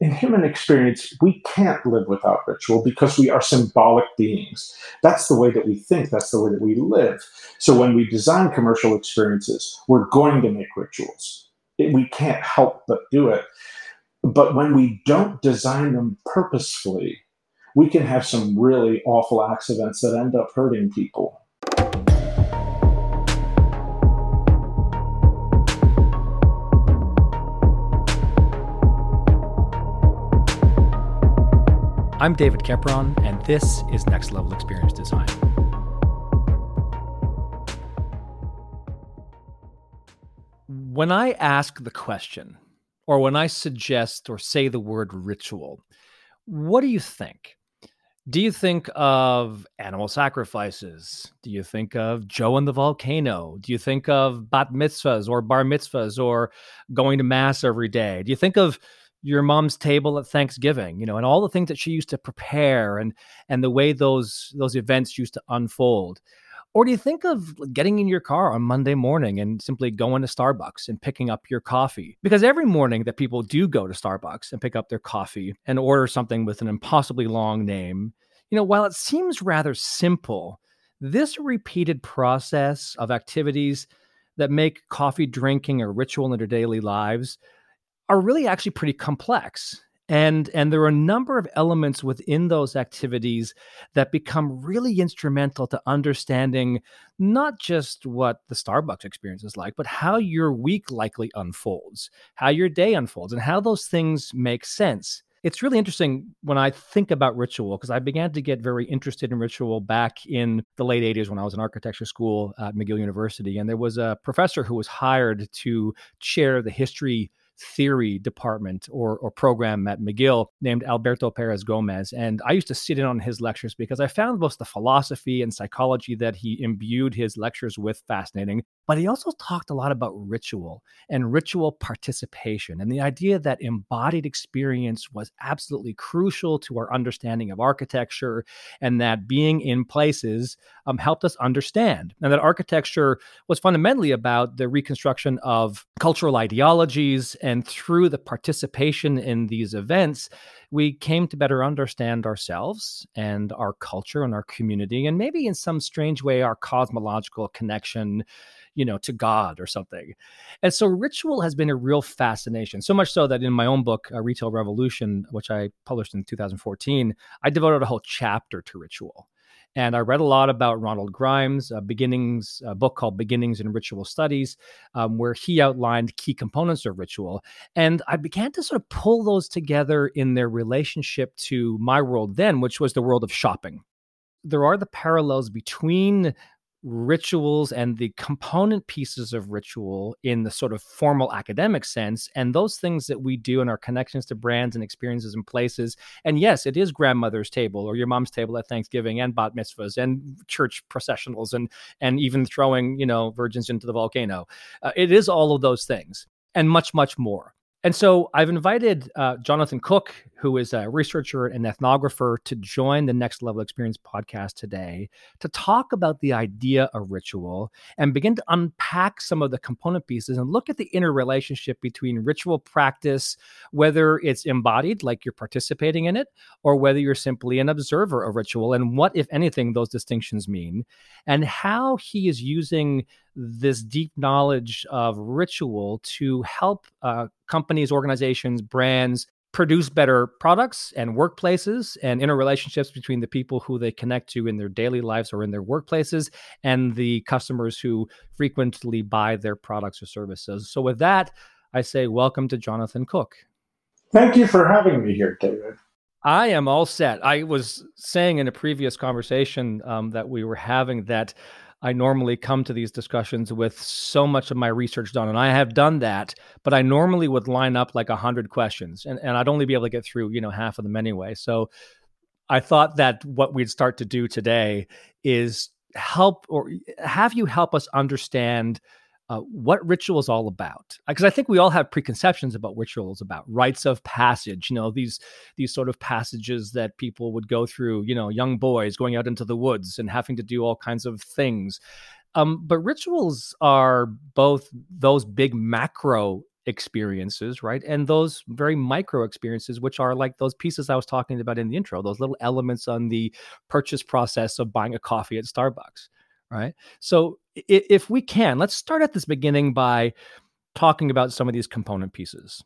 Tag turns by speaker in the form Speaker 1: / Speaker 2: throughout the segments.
Speaker 1: in human experience, we can't live without ritual because we are symbolic beings. That's the way that we think, that's the way that we live. So when we design commercial experiences, we're going to make rituals. We can't help but do it. But when we don't design them purposefully, we can have some really awful accidents that end up hurting people.
Speaker 2: I'm David Kepron, and this is Next Level Experience Design. When I ask the question, or when I suggest or say the word ritual, what do you think? Do you think of animal sacrifices? Do you think of Joe and the volcano? Do you think of bat mitzvahs or bar mitzvahs or going to mass every day? Do you think of your mom's table at Thanksgiving, you know, and all the things that she used to prepare and and the way those those events used to unfold. Or do you think of getting in your car on Monday morning and simply going to Starbucks and picking up your coffee? Because every morning that people do go to Starbucks and pick up their coffee and order something with an impossibly long name, you know, while it seems rather simple, this repeated process of activities that make coffee drinking a ritual in their daily lives are really actually pretty complex and and there are a number of elements within those activities that become really instrumental to understanding not just what the starbucks experience is like but how your week likely unfolds how your day unfolds and how those things make sense it's really interesting when I think about ritual because I began to get very interested in ritual back in the late 80s when I was in architecture school at McGill University. And there was a professor who was hired to chair the history theory department or, or program at McGill named Alberto Perez Gomez. And I used to sit in on his lectures because I found both the philosophy and psychology that he imbued his lectures with fascinating. But he also talked a lot about ritual and ritual participation and the idea that embodied experience was absolutely crucial to our understanding of architecture and that being in places um, helped us understand. And that architecture was fundamentally about the reconstruction of cultural ideologies and through the participation in these events, we came to better understand ourselves and our culture and our community, and maybe in some strange way, our cosmological connection you know, to God or something. And so ritual has been a real fascination, so much so that in my own book, uh, Retail Revolution, which I published in 2014, I devoted a whole chapter to ritual. And I read a lot about Ronald Grimes, a beginnings a book called Beginnings in Ritual Studies, um, where he outlined key components of ritual. And I began to sort of pull those together in their relationship to my world then, which was the world of shopping. There are the parallels between rituals and the component pieces of ritual in the sort of formal academic sense and those things that we do in our connections to brands and experiences and places. And yes it is grandmother's table or your mom's table at thanksgiving and bat mitzvahs and church processionals and and even throwing you know virgins into the volcano. Uh, it is all of those things and much much more and so I've invited uh, Jonathan Cook, who is a researcher and ethnographer, to join the Next Level Experience podcast today to talk about the idea of ritual and begin to unpack some of the component pieces and look at the interrelationship between ritual practice, whether it's embodied, like you're participating in it, or whether you're simply an observer of ritual, and what, if anything, those distinctions mean, and how he is using this deep knowledge of ritual to help uh, companies, organizations, brands produce better products and workplaces and interrelationships between the people who they connect to in their daily lives or in their workplaces and the customers who frequently buy their products or services. So, with that, I say welcome to Jonathan Cook.
Speaker 1: Thank you for having me here, David.
Speaker 2: I am all set. I was saying in a previous conversation um, that we were having that I normally come to these discussions with so much of my research done, and I have done that. But I normally would line up like a hundred questions, and, and I'd only be able to get through you know half of them anyway. So I thought that what we'd start to do today is help or have you help us understand uh, what ritual is all about because i think we all have preconceptions about rituals about rites of passage you know these these sort of passages that people would go through you know young boys going out into the woods and having to do all kinds of things um, but rituals are both those big macro experiences, right? And those very micro experiences, which are like those pieces I was talking about in the intro, those little elements on the purchase process of buying a coffee at Starbucks, right? So if we can, let's start at this beginning by talking about some of these component pieces.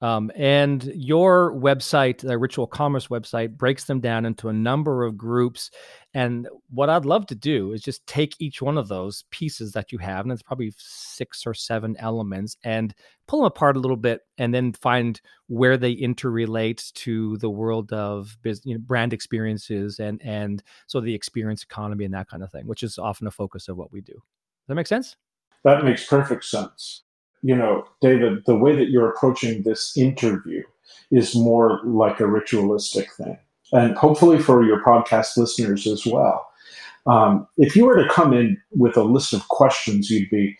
Speaker 2: Um, and your website, the Ritual Commerce website, breaks them down into a number of groups. And what I'd love to do is just take each one of those pieces that you have, and it's probably six or seven elements, and pull them apart a little bit, and then find where they interrelate to the world of business, you know, brand experiences and and so the experience economy and that kind of thing, which is often a focus of what we do. Does that make sense?
Speaker 1: That makes perfect sense you know, David, the way that you're approaching this interview is more like a ritualistic thing. And hopefully for your podcast listeners as well. Um, if you were to come in with a list of questions, you'd be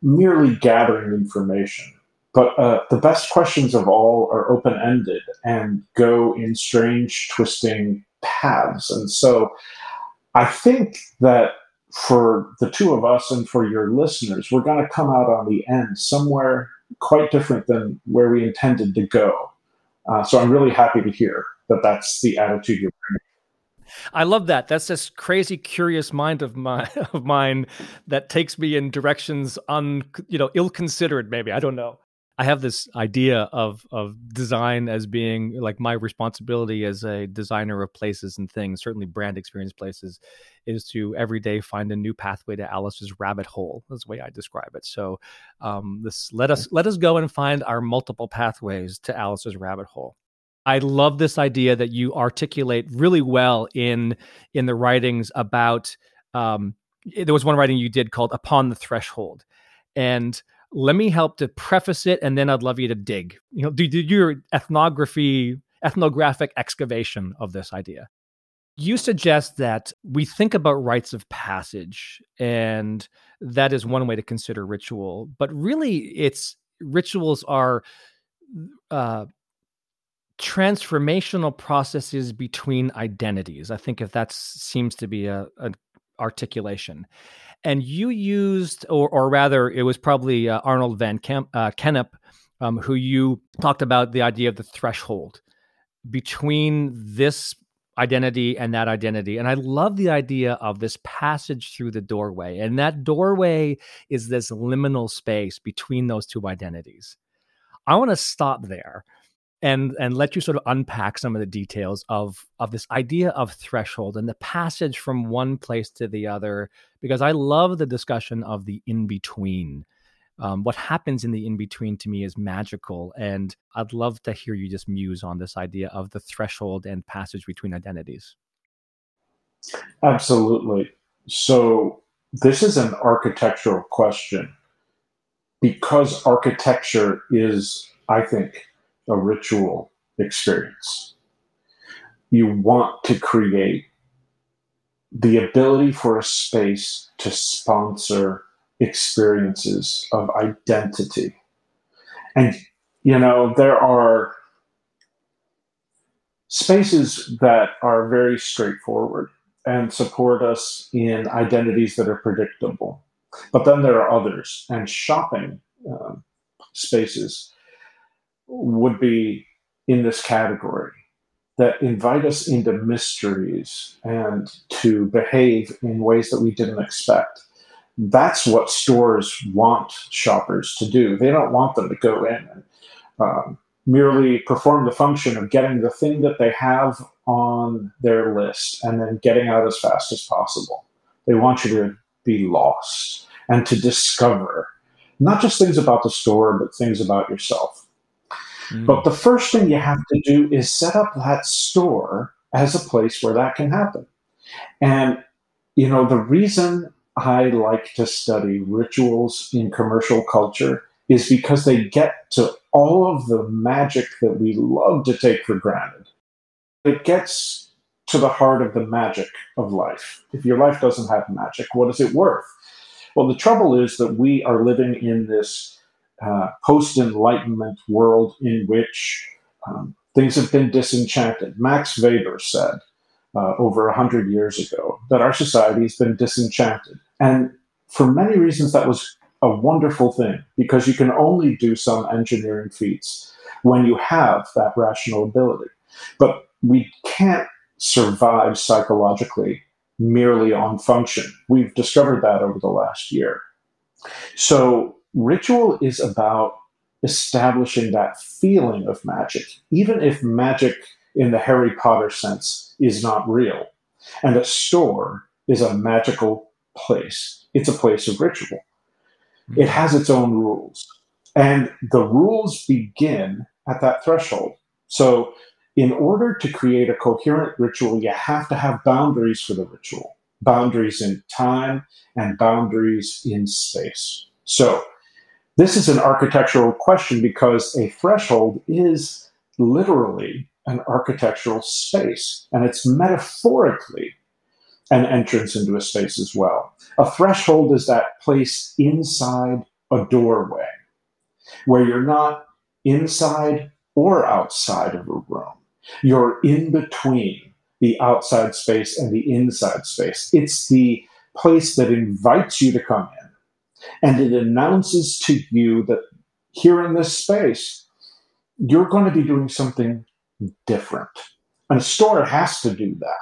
Speaker 1: merely gathering information. But uh, the best questions of all are open ended and go in strange, twisting paths. And so I think that for the two of us and for your listeners, we're going to come out on the end somewhere quite different than where we intended to go. Uh, so I'm really happy to hear that that's the attitude you're bringing.
Speaker 2: I love that. That's this crazy, curious mind of my of mine that takes me in directions un you know ill considered. Maybe I don't know. I have this idea of of design as being like my responsibility as a designer of places and things, certainly brand experience places, is to every day find a new pathway to Alice's rabbit hole. That's the way I describe it. So, um, this let us let us go and find our multiple pathways to Alice's rabbit hole. I love this idea that you articulate really well in in the writings about. Um, there was one writing you did called "Upon the Threshold," and let me help to preface it and then i'd love you to dig. You know do, do your ethnography ethnographic excavation of this idea. You suggest that we think about rites of passage and that is one way to consider ritual but really it's rituals are uh, transformational processes between identities i think if that seems to be a, a articulation and you used, or or rather, it was probably uh, Arnold van Kemp, uh, Gennep, um, who you talked about the idea of the threshold between this identity and that identity. And I love the idea of this passage through the doorway. And that doorway is this liminal space between those two identities. I want to stop there and and let you sort of unpack some of the details of of this idea of threshold and the passage from one place to the other because i love the discussion of the in between um, what happens in the in between to me is magical and i'd love to hear you just muse on this idea of the threshold and passage between identities.
Speaker 1: Absolutely. So this is an architectural question because architecture is i think a ritual experience. You want to create the ability for a space to sponsor experiences of identity. And, you know, there are spaces that are very straightforward and support us in identities that are predictable. But then there are others, and shopping um, spaces would be in this category that invite us into mysteries and to behave in ways that we didn't expect. That's what stores want shoppers to do. They don't want them to go in and um, merely perform the function of getting the thing that they have on their list and then getting out as fast as possible. They want you to be lost and to discover not just things about the store, but things about yourself. Mm. But the first thing you have to do is set up that store as a place where that can happen. And, you know, the reason I like to study rituals in commercial culture is because they get to all of the magic that we love to take for granted. It gets to the heart of the magic of life. If your life doesn't have magic, what is it worth? Well, the trouble is that we are living in this uh, post Enlightenment world in which um, things have been disenchanted. Max Weber said uh, over 100 years ago that our society has been disenchanted. And for many reasons, that was a wonderful thing because you can only do some engineering feats when you have that rational ability. But we can't survive psychologically merely on function. We've discovered that over the last year. So, ritual is about establishing that feeling of magic, even if magic in the Harry Potter sense is not real. And a store is a magical place, it's a place of ritual. It hmm. has its own rules. And the rules begin at that threshold. So, in order to create a coherent ritual, you have to have boundaries for the ritual boundaries in time and boundaries in space. So, this is an architectural question because a threshold is literally an architectural space, and it's metaphorically an entrance into a space as well. A threshold is that place inside a doorway where you're not inside or outside of a room. You're in between the outside space and the inside space. It's the place that invites you to come in and it announces to you that here in this space, you're going to be doing something different. And a store has to do that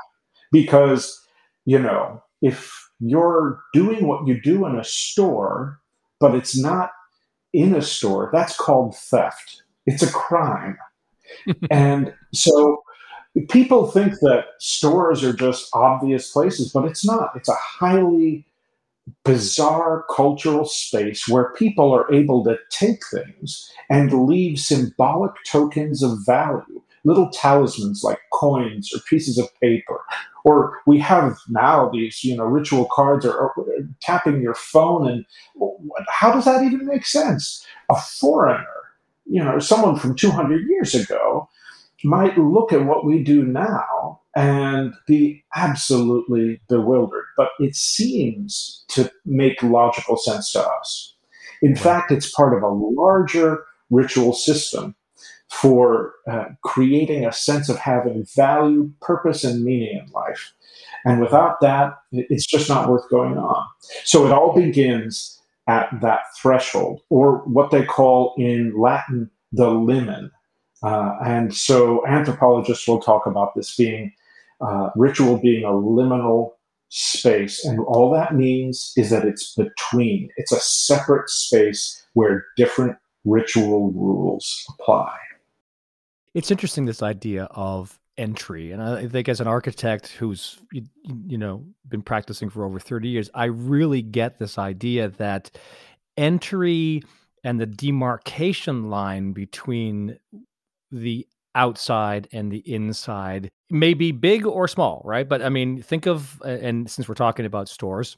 Speaker 1: because, you know, if you're doing what you do in a store, but it's not in a store, that's called theft. It's a crime. and so people think that stores are just obvious places, but it's not. It's a highly bizarre cultural space where people are able to take things and leave symbolic tokens of value, little talismans like coins or pieces of paper. Or we have now these, you know, ritual cards or, or tapping your phone, and how does that even make sense? A foreigner, you know, someone from 200 years ago might look at what we do now and be absolutely bewildered, but it seems to make logical sense to us. In right. fact, it's part of a larger ritual system for uh, creating a sense of having value, purpose, and meaning in life. And without that, it's just not worth going on. So it all begins at that threshold, or what they call in Latin the limen, uh, and so anthropologists will talk about this being uh, ritual being a liminal space. And all that means is that it's between, it's a separate space where different ritual rules apply.
Speaker 2: It's interesting, this idea of entry. And I think as an architect who's, you, you know, been practicing for over 30 years, I really get this idea that entry and the demarcation line between the outside and the inside may be big or small, right? But I mean, think of, and since we're talking about stores,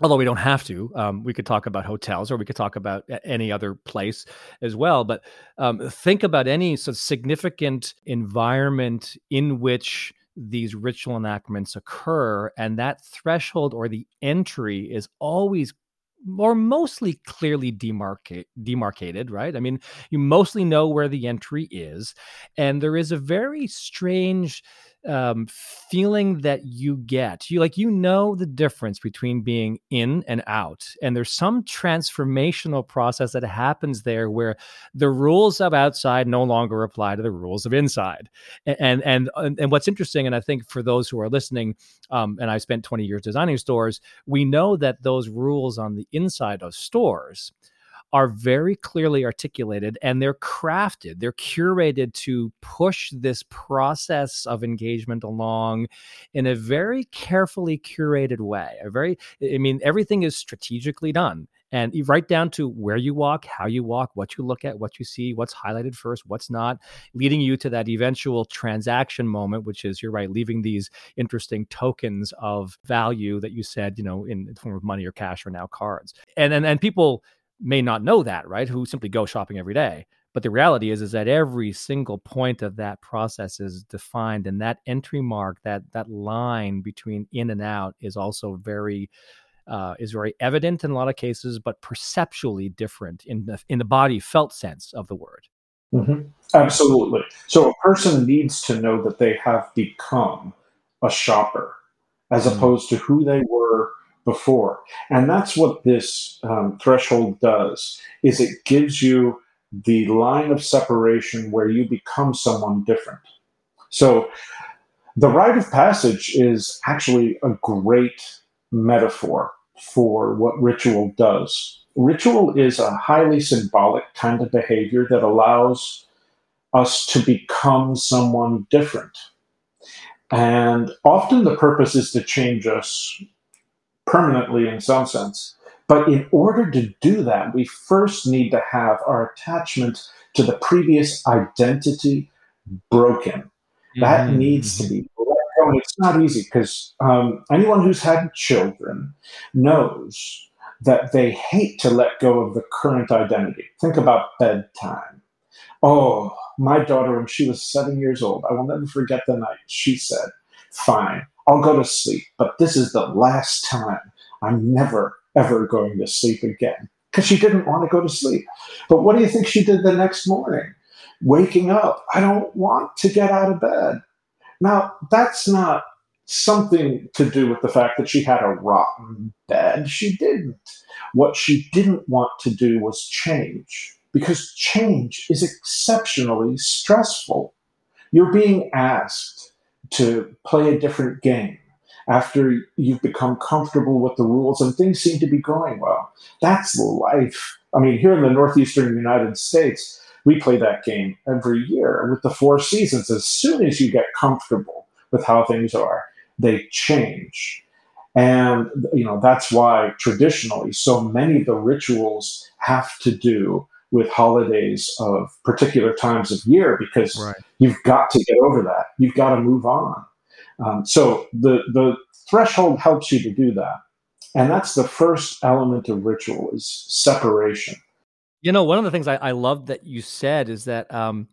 Speaker 2: although we don't have to, um, we could talk about hotels or we could talk about any other place as well. But um, think about any sort of significant environment in which these ritual enactments occur, and that threshold or the entry is always or mostly clearly demarcate, demarcated, right? I mean, you mostly know where the entry is. And there is a very strange um, feeling that you get. You like you know the difference between being in and out, and there's some transformational process that happens there where the rules of outside no longer apply to the rules of inside. And and and, and what's interesting, and I think for those who are listening, um, and I spent 20 years designing stores, we know that those rules on the inside of stores are very clearly articulated and they're crafted, they're curated to push this process of engagement along in a very carefully curated way. A very, I mean, everything is strategically done. And right down to where you walk, how you walk, what you look at, what you see, what's highlighted first, what's not, leading you to that eventual transaction moment, which is, you're right, leaving these interesting tokens of value that you said, you know, in the form of money or cash or now cards. And and, and people may not know that, right? Who simply go shopping every day. But the reality is, is that every single point of that process is defined, and that entry mark, that that line between in and out, is also very uh, is very evident in a lot of cases, but perceptually different in the in the body felt sense of the word.
Speaker 1: Mm-hmm. Absolutely. So a person needs to know that they have become a shopper, as mm-hmm. opposed to who they were before. And that's what this um, threshold does is it gives you the line of separation where you become someone different. So the rite of passage is actually a great metaphor for what ritual does. Ritual is a highly symbolic kind of behavior that allows us to become someone different. And often the purpose is to change us permanently in some sense. But in order to do that, we first need to have our attachment to the previous identity broken. That mm-hmm. needs to be let go. And it's not easy because um, anyone who's had children knows that they hate to let go of the current identity. Think about bedtime. Oh, my daughter, when she was seven years old, I will never forget the night she said, Fine, I'll go to sleep, but this is the last time. I'm never, ever going to sleep again. Because she didn't want to go to sleep. But what do you think she did the next morning? Waking up, I don't want to get out of bed. Now, that's not something to do with the fact that she had a rotten bed. She didn't. What she didn't want to do was change because change is exceptionally stressful. You're being asked to play a different game after you've become comfortable with the rules and things seem to be going well. That's life. I mean, here in the Northeastern United States, we play that game every year with the four seasons. As soon as you get comfortable with how things are, they change. And, you know, that's why traditionally so many of the rituals have to do with holidays of particular times of year because right. you've got to get over that. You've got to move on. Um, so the the threshold helps you to do that, and that's the first element of ritual is separation.
Speaker 2: You know, one of the things I, I love that you said is that um,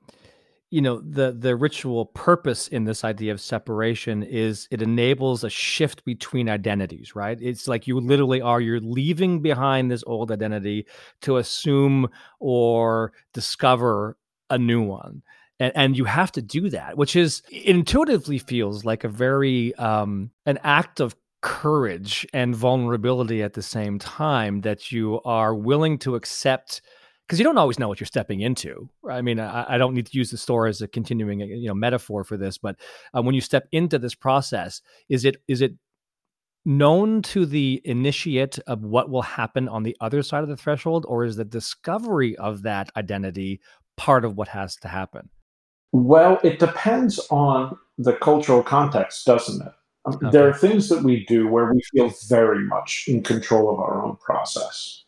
Speaker 2: you know the the ritual purpose in this idea of separation is it enables a shift between identities right? It's like you literally are you're leaving behind this old identity to assume or discover a new one. And, and you have to do that which is intuitively feels like a very um an act of courage and vulnerability at the same time that you are willing to accept because you don't always know what you're stepping into. I mean, I, I, don't need to use the store as a continuing, you know, metaphor for this, but uh, when you step into this process, is it is it known to the initiate of what will happen on the other side of the threshold, or is the discovery of that identity part of what has to happen?
Speaker 1: Well, it depends on the cultural context, doesn't it? Um, okay. There are things that we do where we feel very much in control of our own process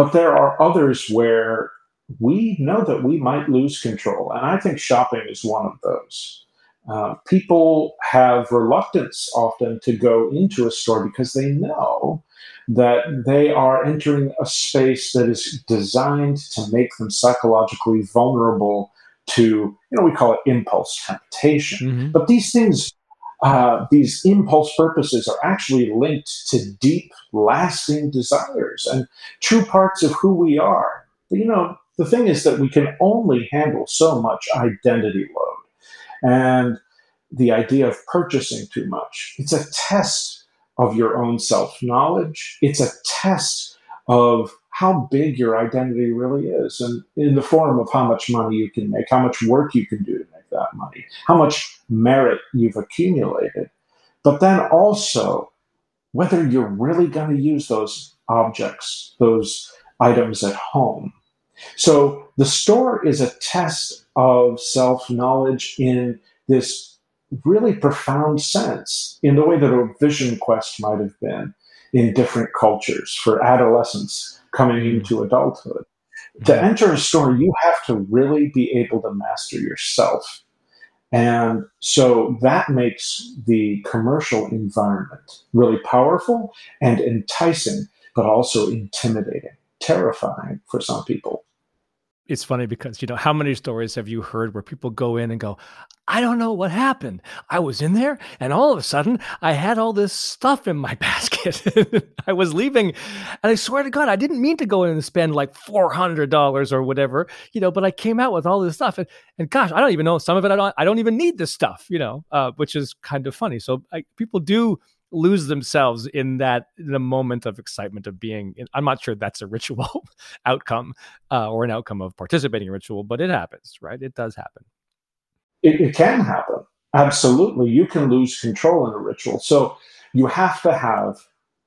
Speaker 1: but there are others where we know that we might lose control. And I think shopping is one of those. Uh, people have reluctance often to go into a store because they know that they are entering a space that is designed to make them psychologically vulnerable to, you know, we call it impulse temptation. Mm-hmm. But these things uh, these impulse purposes are actually linked to deep, lasting desires and true parts of who we are. But, you know, the thing is that we can only handle so much identity load. And the idea of purchasing too much, it's a test of your own self knowledge, it's a test of how big your identity really is, and in the form of how much money you can make, how much work you can do to make that money, how much merit you've accumulated, but then also whether you're really going to use those objects, those items at home. So the store is a test of self knowledge in this really profound sense, in the way that a vision quest might have been in different cultures for adolescents coming hmm. into adulthood. To enter a store, you have to really be able to master yourself. And so that makes the commercial environment really powerful and enticing, but also intimidating, terrifying for some people
Speaker 2: it's funny because you know how many stories have you heard where people go in and go i don't know what happened. I was in there and all of a sudden i had all this stuff in my basket i was leaving. And i swear to god i didn't mean to go in and spend like $400 or whatever you know but i came out with all this stuff and, and gosh i don't even know some of it i don't i don't even need this stuff you know uh, which is kind of funny. So I, people do lose themselves in that the moment of excitement of being. I'm not sure that's a ritual outcome uh, or an outcome of participating in ritual, but it happens, right? It does happen.
Speaker 1: It, it can happen. Absolutely. You can lose control in a ritual. So you have to have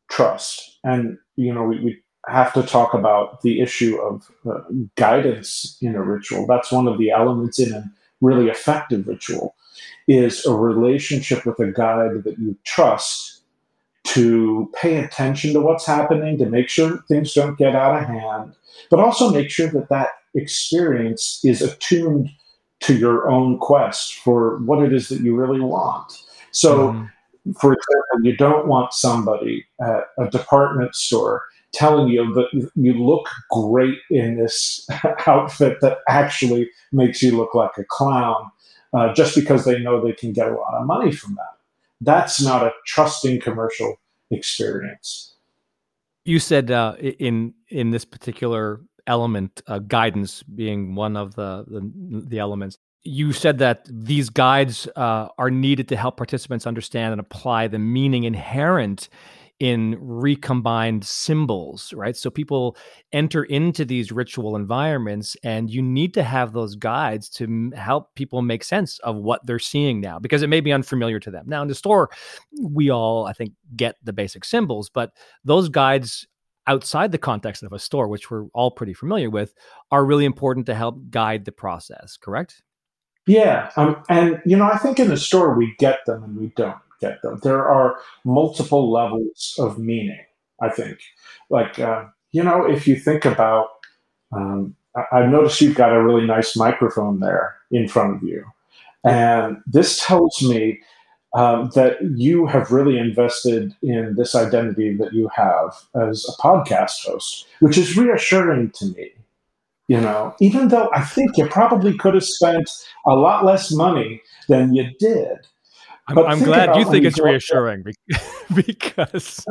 Speaker 1: trust. And, you know, we, we have to talk about the issue of uh, guidance in a ritual. That's one of the elements in a really effective ritual is a relationship with a guide that you trust to pay attention to what's happening, to make sure things don't get out of hand, but also make sure that that experience is attuned to your own quest for what it is that you really want. So, mm-hmm. for example, you don't want somebody at a department store telling you that you look great in this outfit that actually makes you look like a clown uh, just because they know they can get a lot of money from that. That's not a trusting commercial experience.
Speaker 2: You said uh, in in this particular element, uh, guidance being one of the, the, the elements. You said that these guides uh, are needed to help participants understand and apply the meaning inherent in recombined symbols, right? So people enter into these ritual environments, and you need to have those guides to help people make sense of what they're seeing now, because it may be unfamiliar to them. Now, in the store, we all, I think, get the basic symbols, but those guides outside the context of a store, which we're all pretty familiar with, are really important to help guide the process, correct?
Speaker 1: Yeah. Um, and, you know, I think in the store we get them and we don't get them. There are multiple levels of meaning, I think. Like, uh, you know, if you think about, um, I- I've noticed you've got a really nice microphone there in front of you. And this tells me um, that you have really invested in this identity that you have as a podcast host, which is reassuring to me. You know, even though I think you probably could have spent a lot less money than you did.
Speaker 2: I'm, I'm glad you think it's reassuring because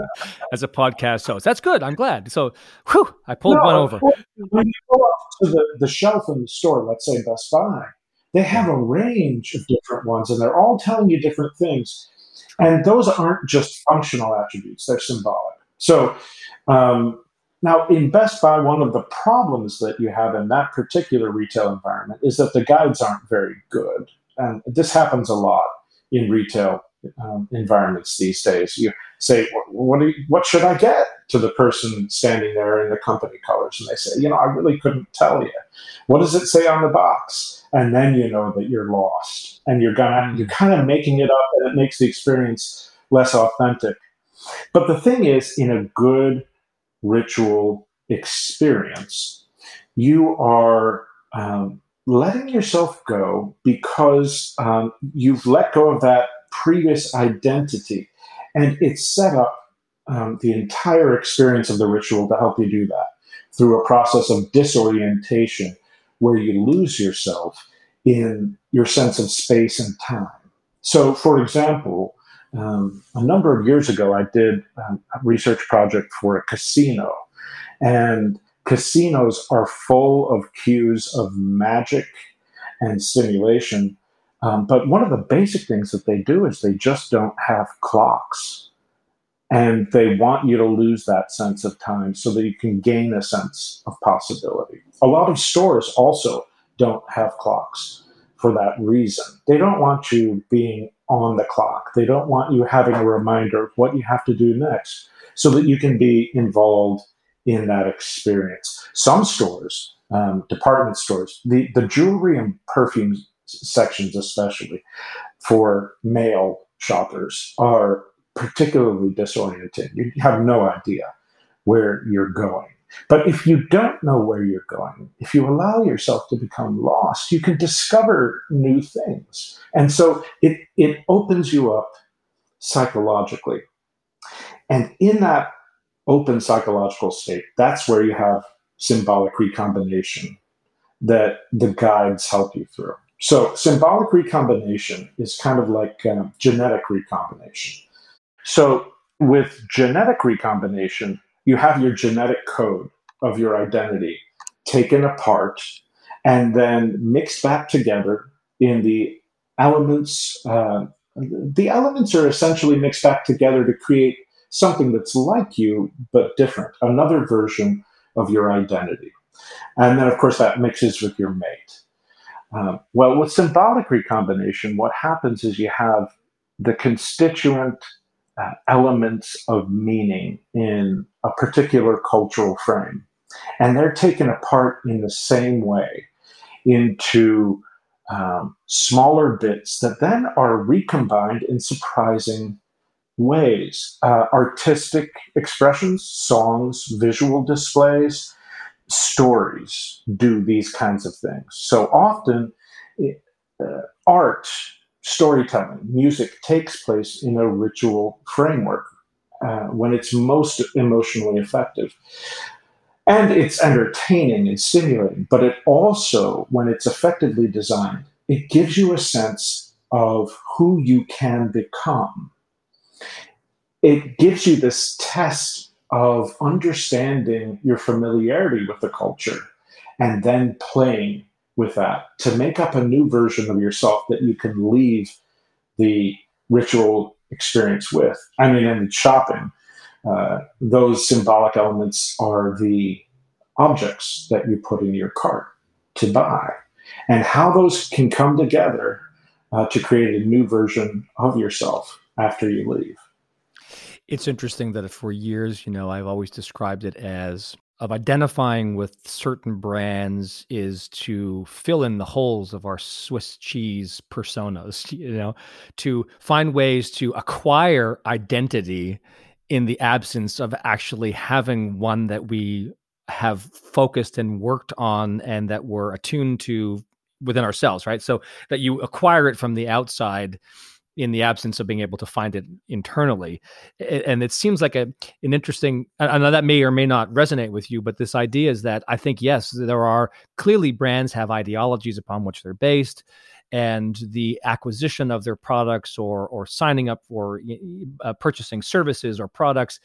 Speaker 2: as a podcast host, that's good. I'm glad. So, whew, I pulled no, one over.
Speaker 1: When you go up to the, the shelf in the store, let's say Best Buy, they have a range of different ones, and they're all telling you different things. And those aren't just functional attributes, they're symbolic. So, um, now in Best Buy, one of the problems that you have in that particular retail environment is that the guides aren't very good. And this happens a lot in retail um, environments these days. You say, what, you, what should I get to the person standing there in the company colors? And they say, you know, I really couldn't tell you. What does it say on the box? and then you know that you're lost and you're gonna you're kind of making it up and it makes the experience less authentic but the thing is in a good ritual experience you are um, letting yourself go because um, you've let go of that previous identity and it's set up um, the entire experience of the ritual to help you do that through a process of disorientation where you lose yourself in your sense of space and time. So, for example, um, a number of years ago, I did um, a research project for a casino, and casinos are full of cues of magic and stimulation. Um, but one of the basic things that they do is they just don't have clocks. And they want you to lose that sense of time so that you can gain a sense of possibility. A lot of stores also don't have clocks for that reason. They don't want you being on the clock. They don't want you having a reminder of what you have to do next so that you can be involved in that experience. Some stores, um, department stores, the, the jewelry and perfume sections, especially for male shoppers, are particularly disorienting. You have no idea where you're going. But if you don't know where you're going, if you allow yourself to become lost, you can discover new things. And so it, it opens you up psychologically. And in that open psychological state, that's where you have symbolic recombination that the guides help you through. So, symbolic recombination is kind of like um, genetic recombination. So, with genetic recombination, you have your genetic code of your identity taken apart and then mixed back together in the elements uh, the elements are essentially mixed back together to create something that's like you but different, another version of your identity. And then, of course, that mixes with your mate. Uh, well, with symbolic recombination, what happens is you have the constituent uh, elements of meaning in a particular cultural frame, and they're taken apart in the same way into um, smaller bits that then are recombined in surprising ways. Uh, artistic expressions, songs, visual displays, stories do these kinds of things. So often, uh, art, storytelling, music takes place in a ritual framework uh, when it's most emotionally effective. And it's entertaining and stimulating, but it also, when it's effectively designed, it gives you a sense of who you can become. It gives you this test of understanding your familiarity with the culture and then playing with that to make up a new version of yourself that you can leave the ritual experience with. I mean, in shopping, uh, those symbolic elements are the objects that you put in your cart to buy, and how those can come together uh, to create a new version of yourself after you leave.
Speaker 2: It's interesting that for years, you know, I've always described it as of identifying with certain brands is to fill in the holes of our Swiss cheese personas, you know, to find ways to acquire identity in the absence of actually having one that we have focused and worked on and that we're attuned to within ourselves, right? So that you acquire it from the outside in the absence of being able to find it internally. And it seems like a an interesting. I know that may or may not resonate with you, but this idea is that I think yes, there are clearly brands have ideologies upon which they're based, and the acquisition of their products or or signing up for uh, purchasing services or products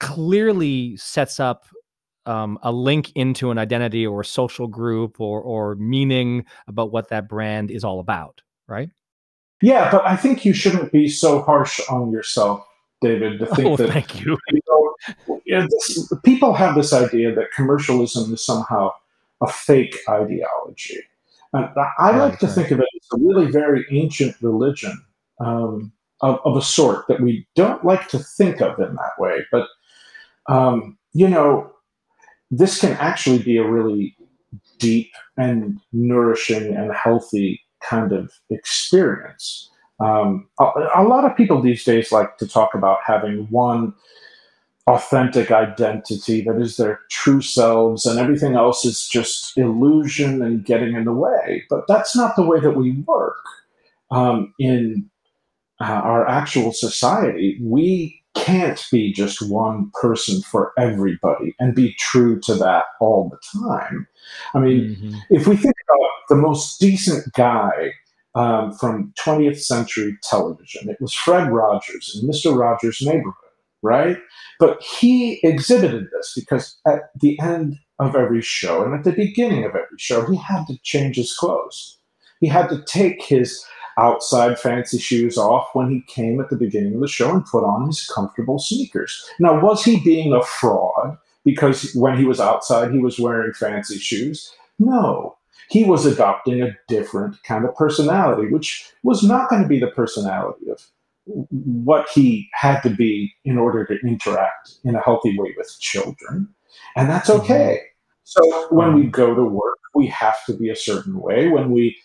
Speaker 2: clearly sets up um, a link into an identity or a social group or or meaning about what that brand is all about, right?
Speaker 1: Yeah, but I think you shouldn't be so harsh on yourself, David. To think
Speaker 2: oh,
Speaker 1: that
Speaker 2: thank you.
Speaker 1: you know, this, people have this idea that commercialism is somehow a fake ideology. And I like right, to right. think of it as a really very ancient religion um, of, of, a sort that we don't like to think of in that way. But um, you know, this can actually be a really deep and nourishing and healthy kind of experience. Um, a, a, lot of people these days like to talk about having one authentic identity that is their true selves, and everything else is just illusion and getting in the way. But that's not the way that we work um, in uh, our actual society. We can't be just one person for everybody and be true to that all the time. I mean, mm-hmm. if we think about the most decent guy um, from 20th century television, it was Fred Rogers in Mr. Rogers' Neighborhood, right? But he exhibited this because at the end of every show and at the beginning of every show, he had to change his clothes. He had to take his outside fancy shoes off when he came at the beginning of the show and put on his comfortable sneakers. Now, was he being a fraud because when he was outside he was wearing fancy shoes? No. He was adopting a different kind of personality, which was not going to be the personality of what he had to be in order to interact in a healthy way with children. And that's mm-hmm. okay. So when we go to work, we have to be a certain way. When we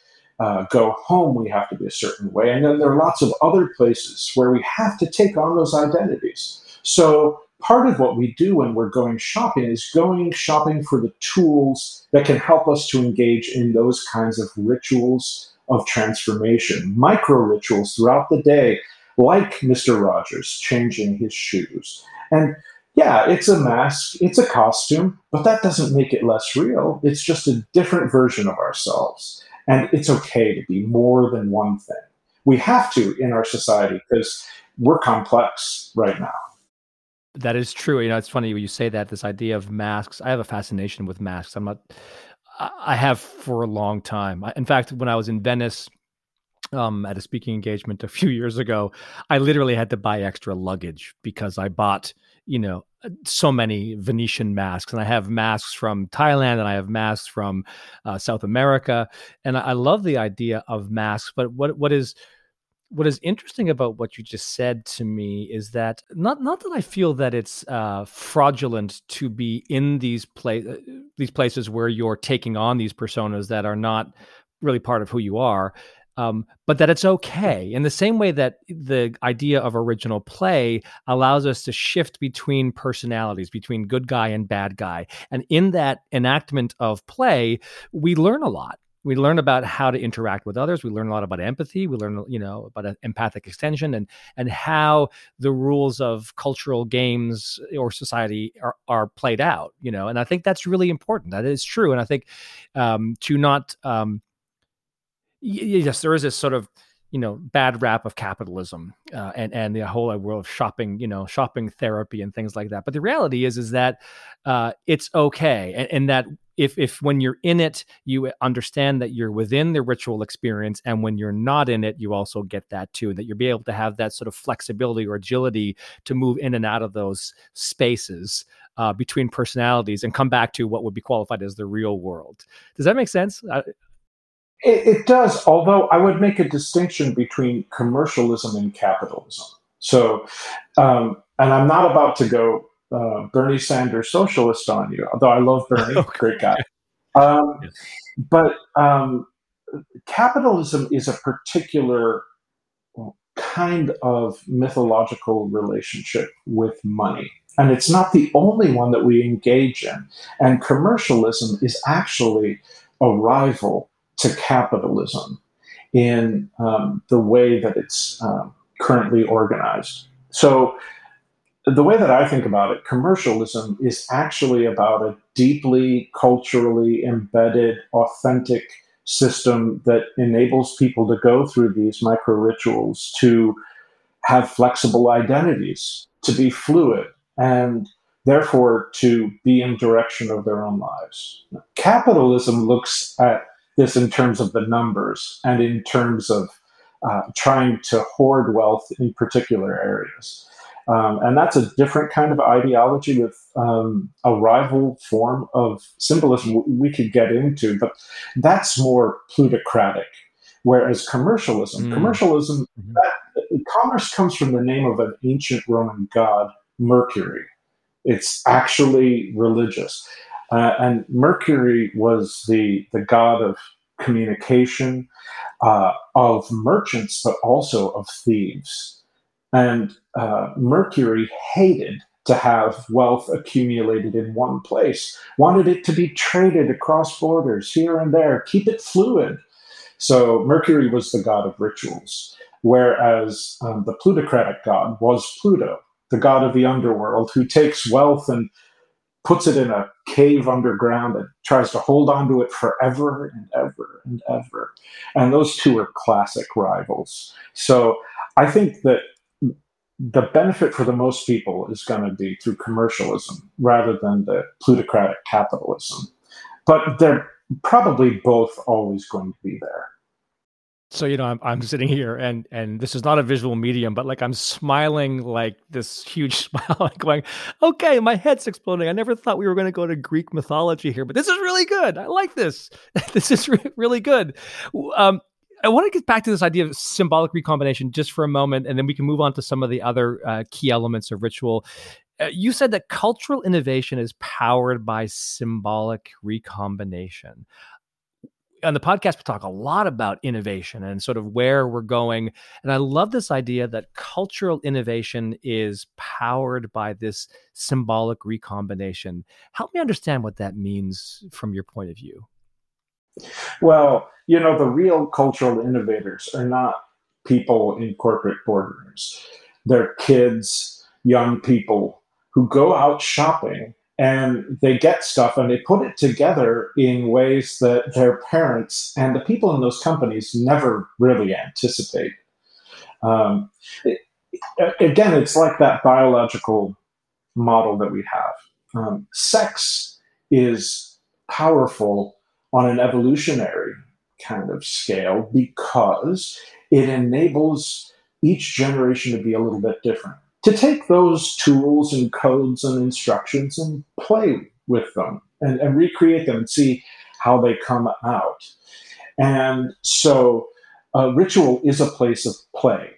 Speaker 1: uh, go home, we have to be a certain way. And then there are lots of other places where we have to take on those identities. So part of what we do when we're going shopping is going shopping for the tools that can help us to engage in those kinds of rituals of transformation, micro rituals throughout the day, like Mr. Rogers changing his shoes. And yeah, it's a mask, it's a costume, but that doesn't make it less real. It's just a different version of ourselves. And it's okay to be more than one thing. We have to in our society because we're complex right now.
Speaker 2: That is true. You know, it's funny when you say that. This idea of masks. I have a fascination with masks. I'm not. I have for a long time. In fact, when I was in Venice um, at a speaking engagement a few years ago, I literally had to buy extra luggage because I bought, you know, so many Venetian masks, and I have masks from Thailand, and I have masks from uh, South America, and I, I love the idea of masks. But what what is what is interesting about what you just said to me is that not not that I feel that it's uh, fraudulent to be in these place uh, these places where you're taking on these personas that are not really part of who you are um, but that it's okay. In the same way that the idea of original play allows us to shift between personalities, between good guy and bad guy. And in that enactment of play, we learn a lot. We learn about how to interact with others. We learn a lot about empathy. We learn, you know, about empathic extension and and how the rules of cultural games or society are, are played out. You know, and I think that's really important. That is true. And I think um, to not um, yes, there is this sort of you know bad rap of capitalism uh, and and the whole world of shopping you know shopping therapy and things like that. But the reality is is that uh, it's okay and, and, that if if when you're in it you understand that you're within the ritual experience and when you're not in it you also get that too that you'll be able to have that sort of flexibility or agility to move in and out of those spaces uh, between personalities and come back to what would be qualified as the real world. Does that make sense
Speaker 1: it, it, does, although I would make a distinction between commercialism and capitalism. So, um, and I'm not about to go uh, Bernie Sanders socialist on you, although I love Bernie, okay. great guy. Um, yes. But um, capitalism is a particular kind of mythological relationship with money. And it's not the only one that we engage in. And commercialism is actually a rival to capitalism in um, the way that it's um, currently organized. So, the way that I think about it, commercialism is actually about a deeply culturally embedded, authentic system that enables people to go through these micro rituals to have flexible identities, to be fluid, and therefore to be in direction of their own lives. Capitalism looks at this in terms of the numbers and in terms of uh, trying to hoard wealth in particular areas. Um, and that's a different kind of ideology with um, a rival form of symbolism we could get into, but that's more plutocratic. Whereas commercialism, mm. commercialism, mm-hmm. that, commerce comes from the name of an ancient Roman god, Mercury. It's actually religious. Uh, and Mercury was the, the god of communication, uh, of merchants, but also of thieves. And uh, Mercury hated to have wealth accumulated in one place, wanted it to be traded across borders here and there, keep it fluid. So Mercury was the god of rituals, whereas um, the plutocratic god was Pluto, the god of the underworld, who takes wealth and puts it in a cave underground and tries to hold on to it forever and ever and ever. And those two are classic rivals. So I think that the benefit for the most people is going to be through commercialism rather than the plutocratic capitalism. But they're probably both always going to be there
Speaker 2: so you know I'm, I'm sitting here and and this is not a visual medium but like i'm smiling like this huge smile like going okay my head's exploding. I never thought we were going to go to greek mythology here but this is really good. I like this. This is re- really good. Um, I want to get back to this idea of symbolic recombination just for a moment, and then we can move on to some of the other uh, key elements of ritual. Uh, you said that cultural innovation is powered by symbolic recombination on the podcast we talk a lot about innovation and sort of where we're going and i love this idea that cultural innovation is powered by this symbolic recombination. Help me understand what that means from your point of view.
Speaker 1: Well you know the real cultural innovators are not people in corporate boardrooms. They're kids young people who go out shopping and they get stuff and they put it together in ways that their parents and the people in those companies never really anticipate. Um, it, again, it's like that biological model that we have. Um, sex is powerful on an evolutionary kind of scale because it enables each generation to be a little bit different. To take those tools and codes and instructions and play with them and, and recreate them and see how they come out. And so, uh, ritual is a place of play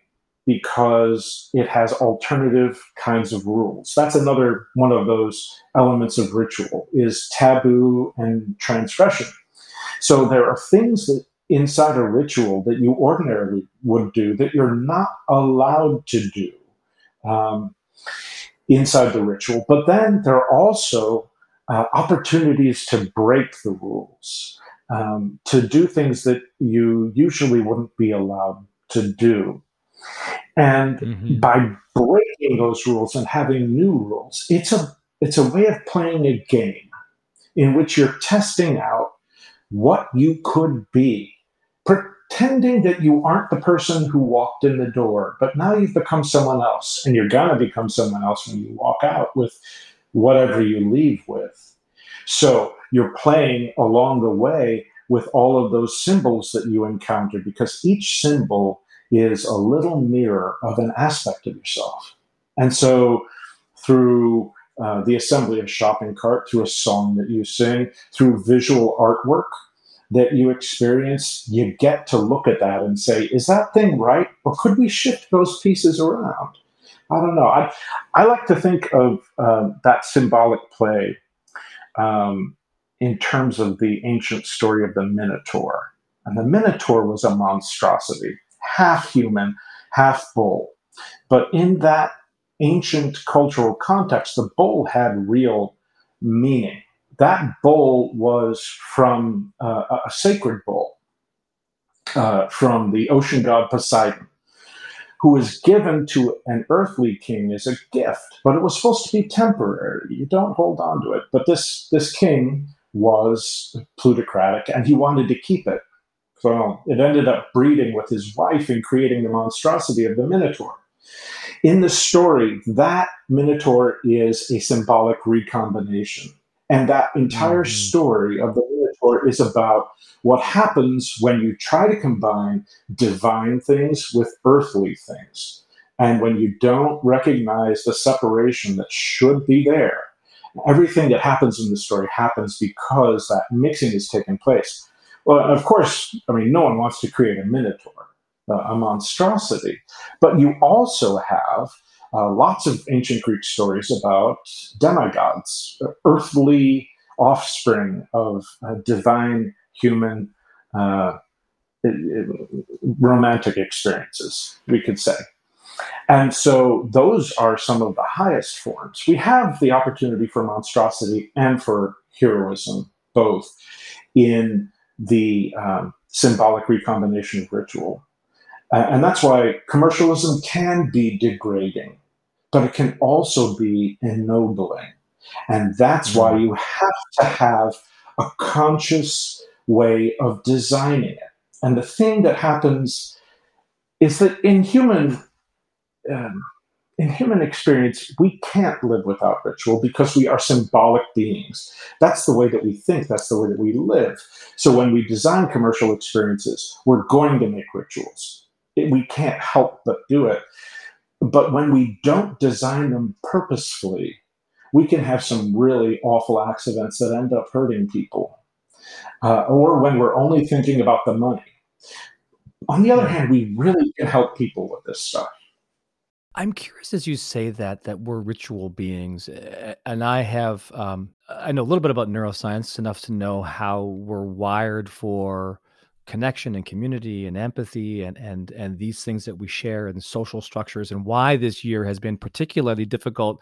Speaker 1: because it has alternative kinds of rules. That's another one of those elements of ritual is taboo and transgression. So there are things that inside a ritual that you ordinarily would do that you're not allowed to do um, inside the ritual. But then there are also uh, opportunities to break the rules, um, to do things that you usually wouldn't be allowed to do. And mm-hmm. by breaking those rules and having new rules, it's a it's a way of playing a game in which you're testing out what you could be, pretending that you aren't the person who walked in the door, but now you've become someone else, and you're gonna become someone else when you walk out with whatever you leave with. So you're playing along the way with all of those symbols that you encounter because each symbol is a little mirror of an aspect of yourself. And so through uh, the assembly of shopping cart, through a song that you sing, through visual artwork that you experience, you get to look at that and say, is that thing right? Or could we shift those pieces around? I don't know. I, I like to think of uh, that symbolic play um, in terms of the ancient story of the Minotaur. And the Minotaur was a monstrosity half human, half bull. But in that ancient cultural context, the bull had real meaning. That bowl was from uh, a sacred bowl uh, from the ocean god Poseidon, who was given to an earthly king as a gift, but it was supposed to be temporary. You don't hold on to it. But this, this king was plutocratic and he wanted to keep it. So it ended up breeding with his wife and creating the monstrosity of the Minotaur. In the story, that Minotaur is a symbolic recombination. And that entire mm-hmm. story of the Minotaur is about what happens when you try to combine divine things with earthly things. And when you don't recognize the separation that should be there, everything that happens in the story happens because that mixing is taking place. Well, of course, I mean, no one wants to create a minotaur, uh, a monstrosity. But you also have uh, lots of ancient Greek stories about demigods, earthly offspring of uh, divine human uh, romantic experiences, we could say. And so those are some of the highest forms. We have the opportunity for monstrosity and for heroism both in the um, symbolic recombination of ritual. Uh, and that's why commercialism can be degrading, but it can also be ennobling. And that's why mm-hmm. you have to have a conscious way of designing it. And the thing that happens is that in human um, in human experience, we can't live without ritual because we are symbolic beings. That's the way that we think, that's the way that we live. So when we design commercial experiences, we're going to make rituals. We can't help but do it. But when we don't design them purposefully, we can have some really awful accidents that end up hurting people. Uh, or when we're only thinking about the money. On the other hand, we really can help people with this stuff.
Speaker 2: I'm curious as you say that that we're ritual beings, and I have um, I know a little bit about neuroscience enough to know how we're wired for connection and community and empathy and and and these things that we share in social structures, and why this year has been particularly difficult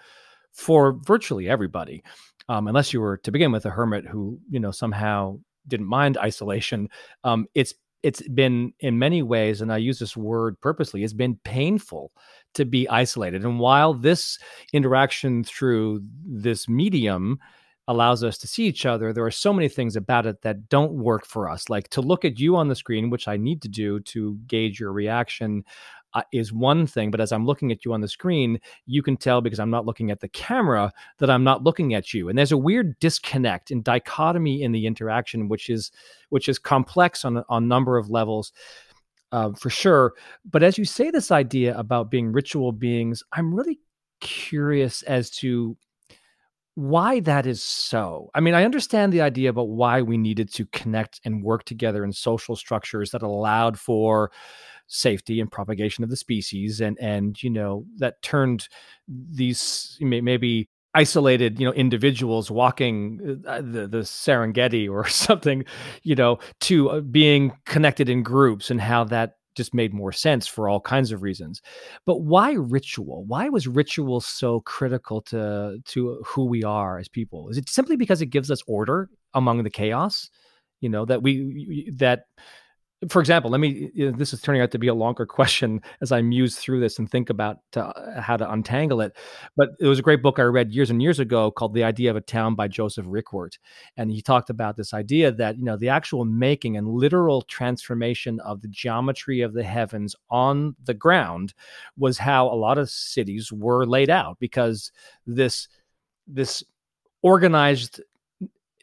Speaker 2: for virtually everybody, um, unless you were to begin with a hermit who you know somehow didn't mind isolation. Um, it's it's been in many ways, and I use this word purposely, it's been painful to be isolated. And while this interaction through this medium allows us to see each other, there are so many things about it that don't work for us. Like to look at you on the screen, which I need to do to gauge your reaction. Uh, is one thing, but as I'm looking at you on the screen, you can tell because I'm not looking at the camera that I'm not looking at you. And there's a weird disconnect and dichotomy in the interaction, which is which is complex on on a number of levels uh, for sure. But as you say this idea about being ritual beings, I'm really curious as to why that is so. I mean, I understand the idea about why we needed to connect and work together in social structures that allowed for safety and propagation of the species and and you know that turned these maybe isolated you know individuals walking uh, the, the serengeti or something you know to uh, being connected in groups and how that just made more sense for all kinds of reasons. But why ritual? Why was ritual so critical to to who we are as people? Is it simply because it gives us order among the chaos? You know that we that for example, let me. This is turning out to be a longer question as I muse through this and think about uh, how to untangle it. But it was a great book I read years and years ago called "The Idea of a Town" by Joseph Rykwert, and he talked about this idea that you know the actual making and literal transformation of the geometry of the heavens on the ground was how a lot of cities were laid out because this this organized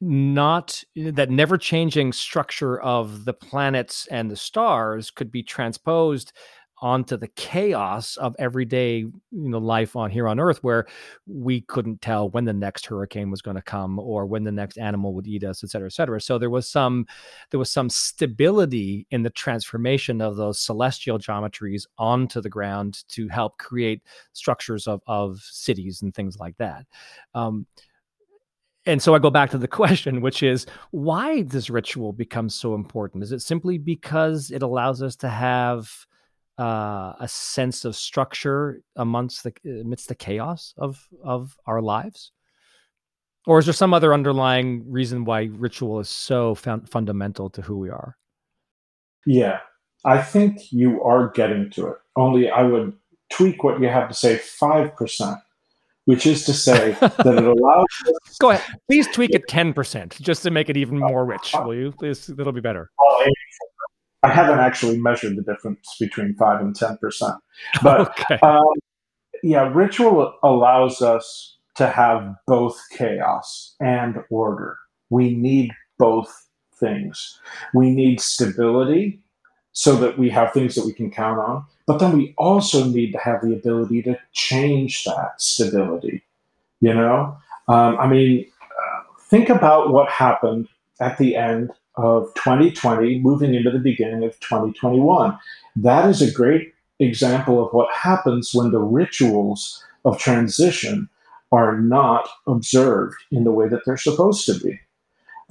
Speaker 2: not that never changing structure of the planets and the stars could be transposed onto the chaos of everyday you know life on here on earth where we couldn't tell when the next hurricane was going to come or when the next animal would eat us et cetera et cetera. So there was some there was some stability in the transformation of those celestial geometries onto the ground to help create structures of of cities and things like that. Um, and so I go back to the question, which is why does ritual become so important? Is it simply because it allows us to have uh, a sense of structure amongst the amidst the chaos of of our lives, or is there some other underlying reason why ritual is so fundamental to who we are?
Speaker 1: Yeah, I think you are getting to it. Only I would tweak what you have to say five percent which is to say that it allows.
Speaker 2: Go ahead. Please tweak it 10% just to make it even more rich, will you? Please, that'll be better.
Speaker 1: I haven't actually measured the difference between 5 and 10%. But okay. um, yeah, ritual allows us to have both chaos and order. We need both things. We need stability so that we have things that we can count on. But then we also need to have the ability to change that stability. You know, um, I mean, uh, think about what happened at the end of 2020, moving into the beginning of 2021. That is a great example of what happens when the rituals of transition are not observed in the way that they're supposed to be.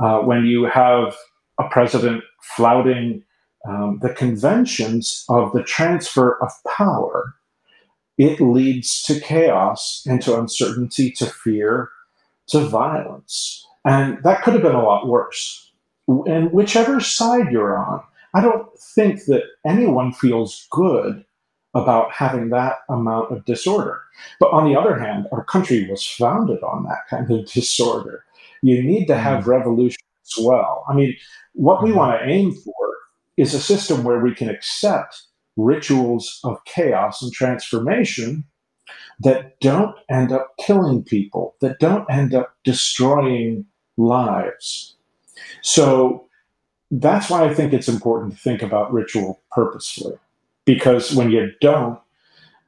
Speaker 1: Uh, when you have a president flouting um, the conventions of the transfer of power, it leads to chaos and to uncertainty, to fear, to violence. And that could have been a lot worse. And whichever side you're on, I don't think that anyone feels good about having that amount of disorder. But on the other hand, our country was founded on that kind of disorder. You need to have mm. revolution as well. I mean, what we mm-hmm. want to aim for is a system where we can accept rituals of chaos and transformation that don't end up killing people, that don't end up destroying lives. So that's why I think it's important to think about ritual purposefully, because when you don't,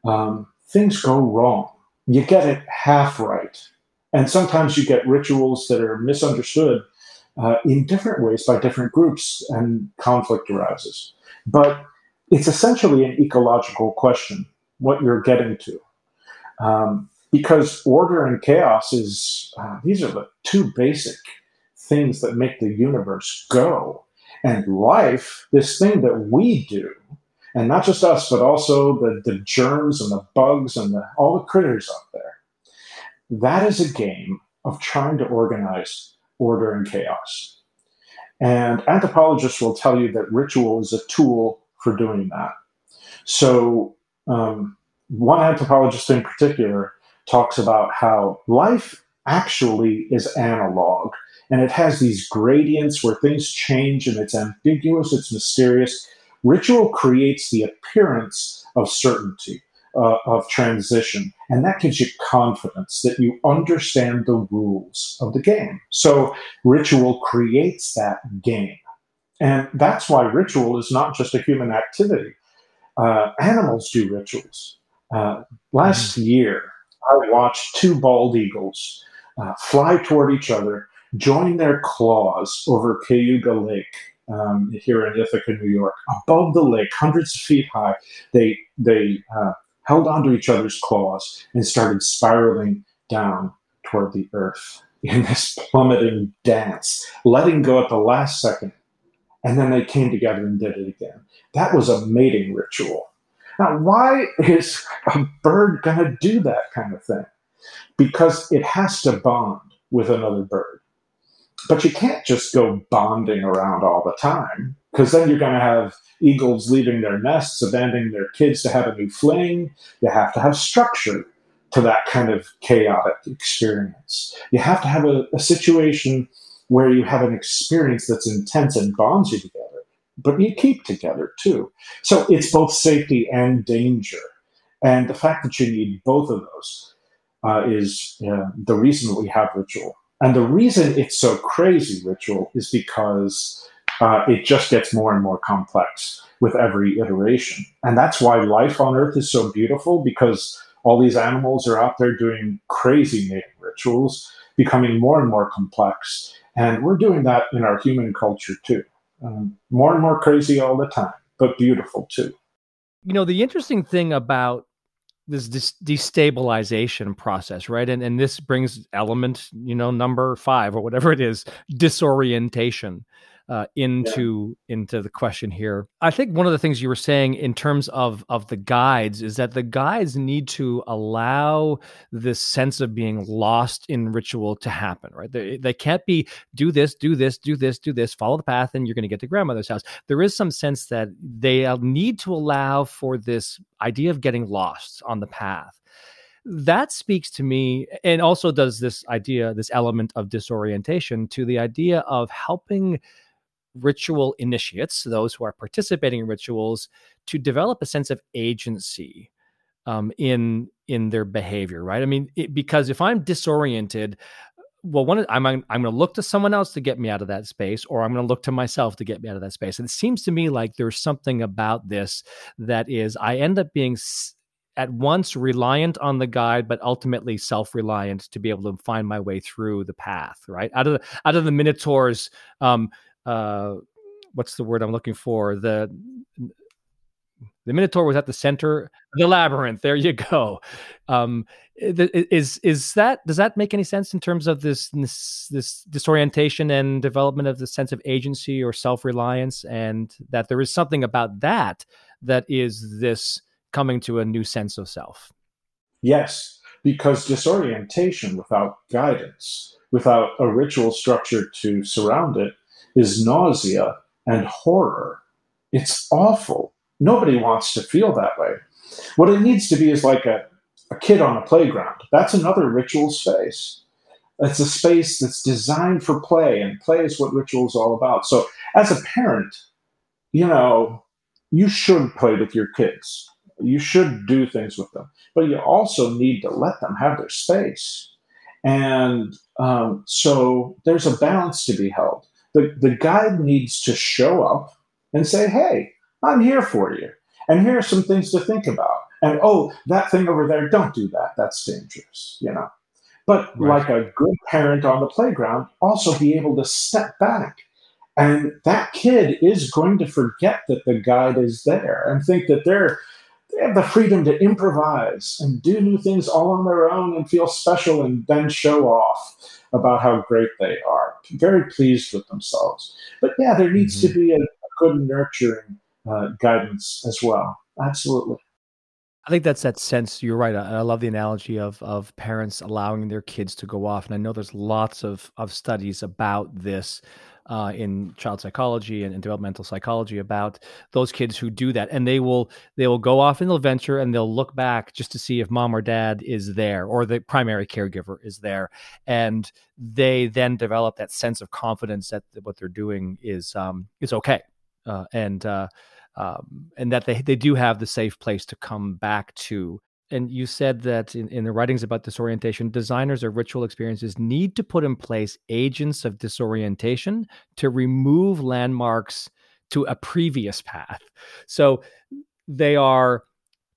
Speaker 1: um, things go wrong. You get it half right. And sometimes you get rituals that are misunderstood uh, in different ways by different groups, and conflict arises. But it's essentially an ecological question, what you're getting to. Um, because order and chaos is, uh, these are the two basic things that make the universe go. And life, this thing that we do, and not just us, but also the, the germs and the bugs and the, all the critters out there, that is a game of trying to organize order and chaos. And anthropologists will tell you that ritual is a tool for doing that. So, um, one anthropologist in particular talks about how life actually is analog and it has these gradients where things change and it's ambiguous, it's mysterious. Ritual creates the appearance of certainty uh, of transition. And that gives you confidence that you understand the rules of the game. So ritual creates that game. And that's why ritual is not just a human activity. Uh, animals do rituals. Uh, last mm-hmm. year, I watched two bald eagles uh, fly toward each other, join their claws over Cayuga Lake um, here in Ithaca, New York, above the lake, hundreds of feet high. They they uh, held onto each other's claws and started spiraling down toward the earth in this plummeting dance, letting go at the last second. And then they came together and did it again. That was a mating ritual. Now, why is a bird going to do that kind of thing? Because it has to bond with another bird. But you can't just go bonding around all the time, because then you're going to have eagles leaving their nests, abandoning their kids to have a new fling. You have to have structure to that kind of chaotic experience. You have to have a, a situation where you have an experience that's intense and bonds you together, but you keep together too. So it's both safety and danger. And the fact that you need both of those uh, is uh, the reason we have ritual. And the reason it's so crazy, ritual, is because uh, it just gets more and more complex with every iteration. And that's why life on Earth is so beautiful because all these animals are out there doing crazy mating rituals, becoming more and more complex. And we're doing that in our human culture too. Um, more and more crazy all the time, but beautiful too.
Speaker 2: You know, the interesting thing about this destabilization process, right? And and this brings element, you know, number five or whatever it is, disorientation uh, into yeah. into the question here. I think one of the things you were saying in terms of of the guides is that the guides need to allow this sense of being lost in ritual to happen. Right? They, they can't be do this, do this, do this, do this, follow the path, and you're going to get to grandmother's house. There is some sense that they uh, need to allow for this idea of getting lost on the path that speaks to me and also does this idea this element of disorientation to the idea of helping ritual initiates, those who are participating in rituals, to develop a sense of agency um, in in their behavior. Right? I mean, it, because if I'm disoriented, well, one I'm I'm going to look to someone else to get me out of that space, or I'm going to look to myself to get me out of that space. And it seems to me like there's something about this that is I end up being at once reliant on the guide, but ultimately self-reliant to be able to find my way through the path. Right out of the, out of the Minotaur's um, uh, what's the word I'm looking for? The the Minotaur was at the center, the labyrinth. There you go. Um, is is that does that make any sense in terms of this, this this disorientation and development of the sense of agency or self reliance, and that there is something about that that is this coming to a new sense of self?
Speaker 1: Yes, because disorientation without guidance, without a ritual structure to surround it, is nausea and horror. It's awful. Nobody wants to feel that way. What it needs to be is like a, a kid on a playground. That's another ritual space. It's a space that's designed for play, and play is what ritual is all about. So, as a parent, you know, you should play with your kids. You should do things with them, but you also need to let them have their space. And um, so there's a balance to be held the, the guide needs to show up and say, hey, I'm here for you. And here are some things to think about. And oh, that thing over there, don't do that. That's dangerous, you know. But right. like a good parent on the playground, also be able to step back. And that kid is going to forget that the guide is there and think that they're they have the freedom to improvise and do new things all on their own and feel special and then show off about how great they are, very pleased with themselves. But yeah, there needs mm-hmm. to be a, a good nurturing uh, guidance as well. Absolutely.
Speaker 2: I think that's that sense. You're right. I, I, love the analogy of of parents allowing their kids to go off, and I know there's lots of of studies about this uh, in child psychology and, and, developmental psychology about those kids who do that, and they will they will go off and they'll venture and they'll look back just to see if mom or dad is there or the primary caregiver is there, and they then develop that sense of confidence that what they're doing is um, is okay, uh, and uh, um, and that they they do have the safe place to come back to and you said that in, in the writings about disorientation, designers of ritual experiences need to put in place agents of disorientation to remove landmarks to a previous path. So they are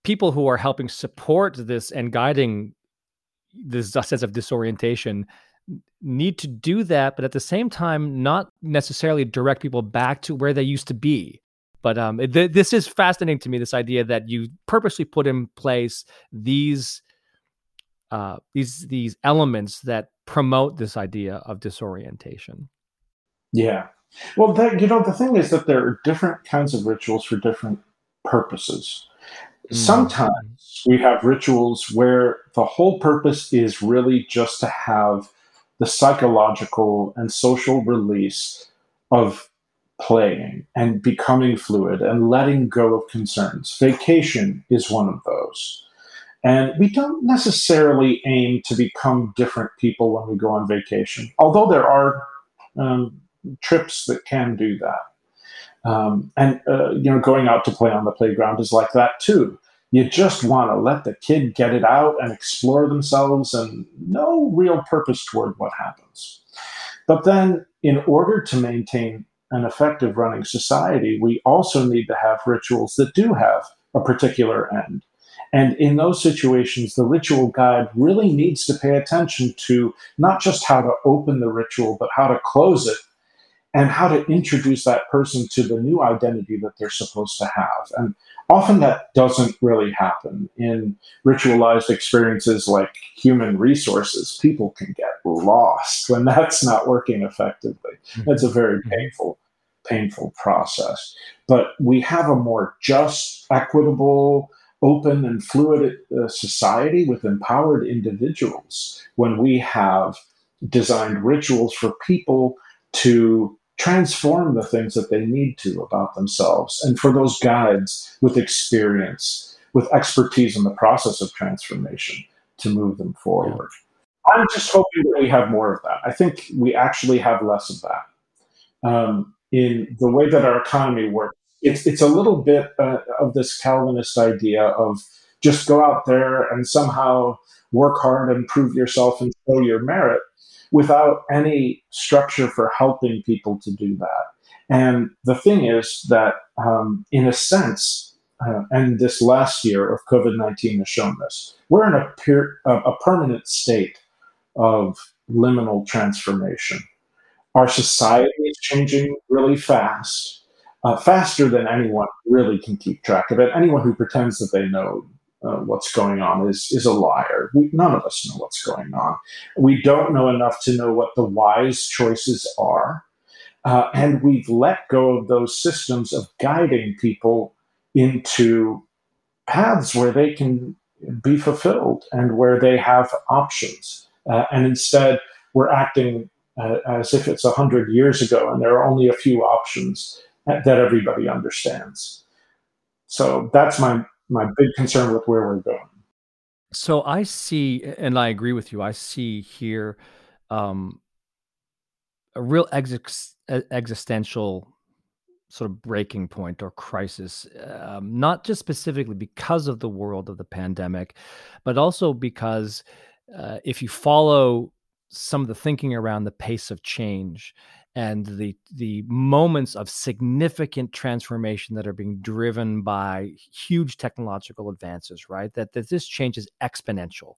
Speaker 2: people who are helping support this and guiding this uh, sense of disorientation need to do that, but at the same time, not necessarily direct people back to where they used to be. But um, th- this is fascinating to me. This idea that you purposely put in place these uh, these these elements that promote this idea of disorientation.
Speaker 1: Yeah. Well, that, you know, the thing is that there are different kinds of rituals for different purposes. Mm-hmm. Sometimes we have rituals where the whole purpose is really just to have the psychological and social release of playing and becoming fluid and letting go of concerns. Vacation is one of those. And we don't necessarily aim to become different people when we go on vacation, although there are um, trips that can do that. Um, and, uh, you know, going out to play on the playground is like that too. You just want to let the kid get it out and explore themselves and no real purpose toward what happens. But then, in order to maintain an effective running society, we also need to have rituals that do have a particular end. And in those situations, the ritual guide really needs to pay attention to not just how to open the ritual, but how to close it and how to introduce that person to the new identity that they're supposed to have. And often that doesn't really happen in ritualized experiences like human resources. People can get lost when that's not working effectively. That's a very mm-hmm. painful painful process. But we have a more just, equitable, open, and fluid uh, society with empowered individuals when we have designed rituals for people to transform the things that they need to about themselves and for those guides with experience with expertise in the process of transformation to move them forward. I'm just hoping that we have more of that. I think we actually have less of that. Um, in the way that our economy works. It's, it's a little bit uh, of this Calvinist idea of just go out there and somehow work hard and prove yourself and show your merit without any structure for helping people to do that. And the thing is that, um, in a sense, uh, and this last year of COVID 19 has shown this, we're in a, per- a permanent state of liminal transformation. Our society changing really fast, uh, faster than anyone really can keep track of it. Anyone who pretends that they know uh, what's going on is is a liar. We, none of us know what's going on. We don't know enough to know what the wise choices are, uh, and we've let go of those systems of guiding people into paths where they can be fulfilled and where they have options. Uh, and instead, we're acting uh, as if it's 100 years ago and there are only a few options that everybody understands. So that's my, my big concern with where we're going.
Speaker 2: So I see, and I agree with you, I see here um, a real ex- existential sort of breaking point or crisis, um, not just specifically because of the world of the pandemic, but also because uh, if you follow some of the thinking around the pace of change and the the moments of significant transformation that are being driven by huge technological advances right that, that this change is exponential.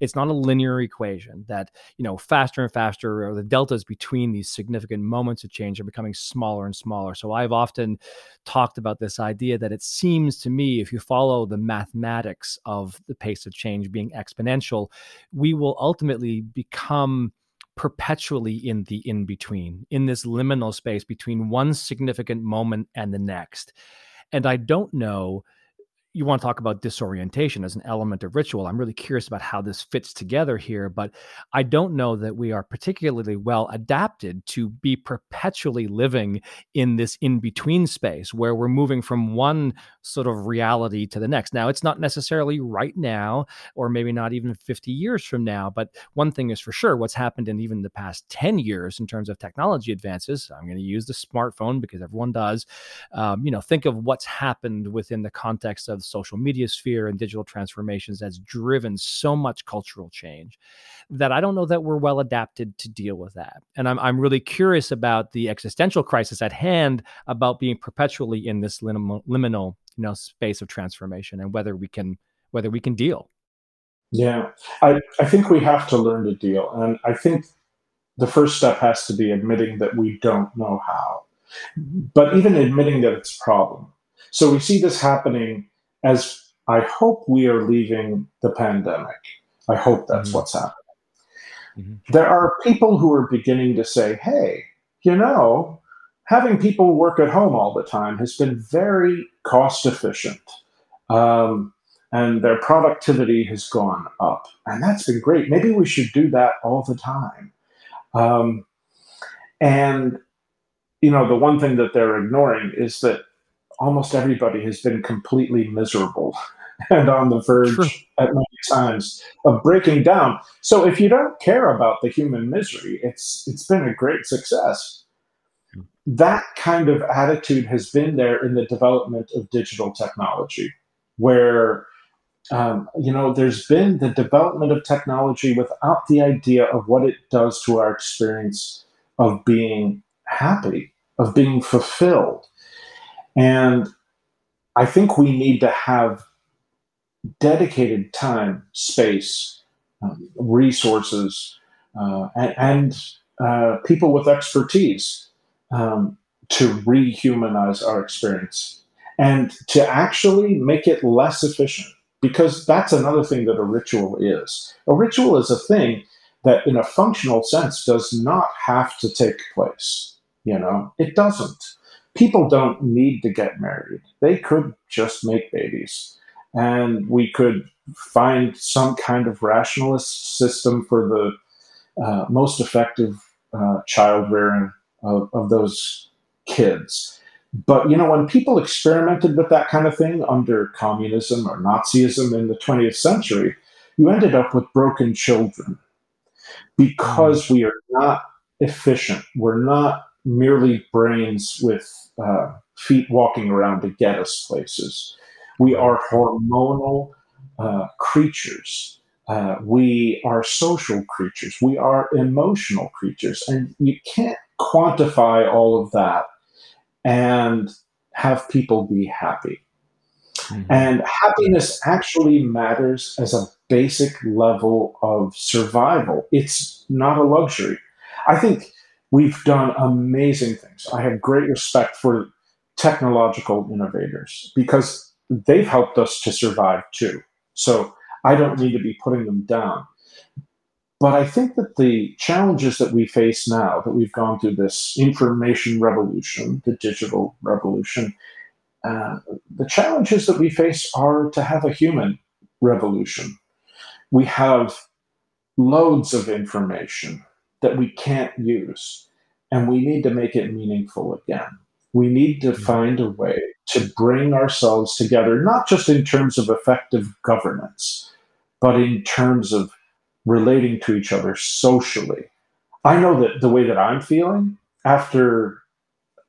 Speaker 2: It's not a linear equation that you know faster and faster or the deltas between these significant moments of change are becoming smaller and smaller. So i've often talked about this idea that it seems to me if you follow the mathematics of the pace of change being exponential we will ultimately become perpetually in the in between, in this liminal space between one significant moment and the next. And I don't know you want to talk about disorientation as an element of ritual. I'm really curious about how this fits together here, but I don't know that we are particularly well adapted to be perpetually living in this in between space where we're moving from one sort of reality to the next. Now, it's not necessarily right now, or maybe not even 50 years from now, but one thing is for sure what's happened in even the past 10 years in terms of technology advances. I'm going to use the smartphone because everyone does. Um, you know, think of what's happened within the context of the social media sphere and digital transformations has driven so much cultural change that I don't know that we're well adapted to deal with that. And I'm, I'm really curious about the existential crisis at hand about being perpetually in this liminal, liminal you know, space of transformation and whether we can whether we can deal.
Speaker 1: Yeah, I, I think we have to learn to deal. And I think the first step has to be admitting that we don't know how, but even admitting that it's a problem. So we see this happening as I hope we are leaving the pandemic. I hope that's mm-hmm. what's happening. Mm-hmm. There are people who are beginning to say, hey, you know, having people work at home all the time has been very cost efficient. Um, and their productivity has gone up. And that's been great. Maybe we should do that all the time. Um, and, you know, the one thing that they're ignoring is that almost everybody has been completely miserable and on the verge True. at many times of breaking down. So if you don't care about the human misery, it's it's been a great success. That kind of attitude has been there in the development of digital technology, where um, you know, there's been the development of technology without the idea of what it does to our experience of being happy, of being fulfilled. And I think we need to have dedicated time, space, um, resources, uh, and, and uh, people with expertise um, to rehumanize our experience and to actually make it less efficient because that's another thing that a ritual is. A ritual is a thing that, in a functional sense, does not have to take place. You know, it doesn't. People don't need to get married, they could just make babies. And we could find some kind of rationalist system for the uh, most effective uh, child rearing of, of those kids. But you know, when people experimented with that kind of thing under communism or Nazism in the 20th century, you ended up with broken children because we are not efficient. We're not merely brains with uh, feet walking around to get us places. We are hormonal uh, creatures. Uh, we are social creatures. We are emotional creatures. And you can't quantify all of that and have people be happy. Mm-hmm. And happiness actually matters as a basic level of survival. It's not a luxury. I think we've done amazing things. I have great respect for technological innovators because they've helped us to survive too. So I don't need to be putting them down. But I think that the challenges that we face now, that we've gone through this information revolution, the digital revolution, uh, the challenges that we face are to have a human revolution. We have loads of information that we can't use, and we need to make it meaningful again. We need to mm-hmm. find a way to bring ourselves together, not just in terms of effective governance, but in terms of relating to each other socially. I know that the way that I'm feeling after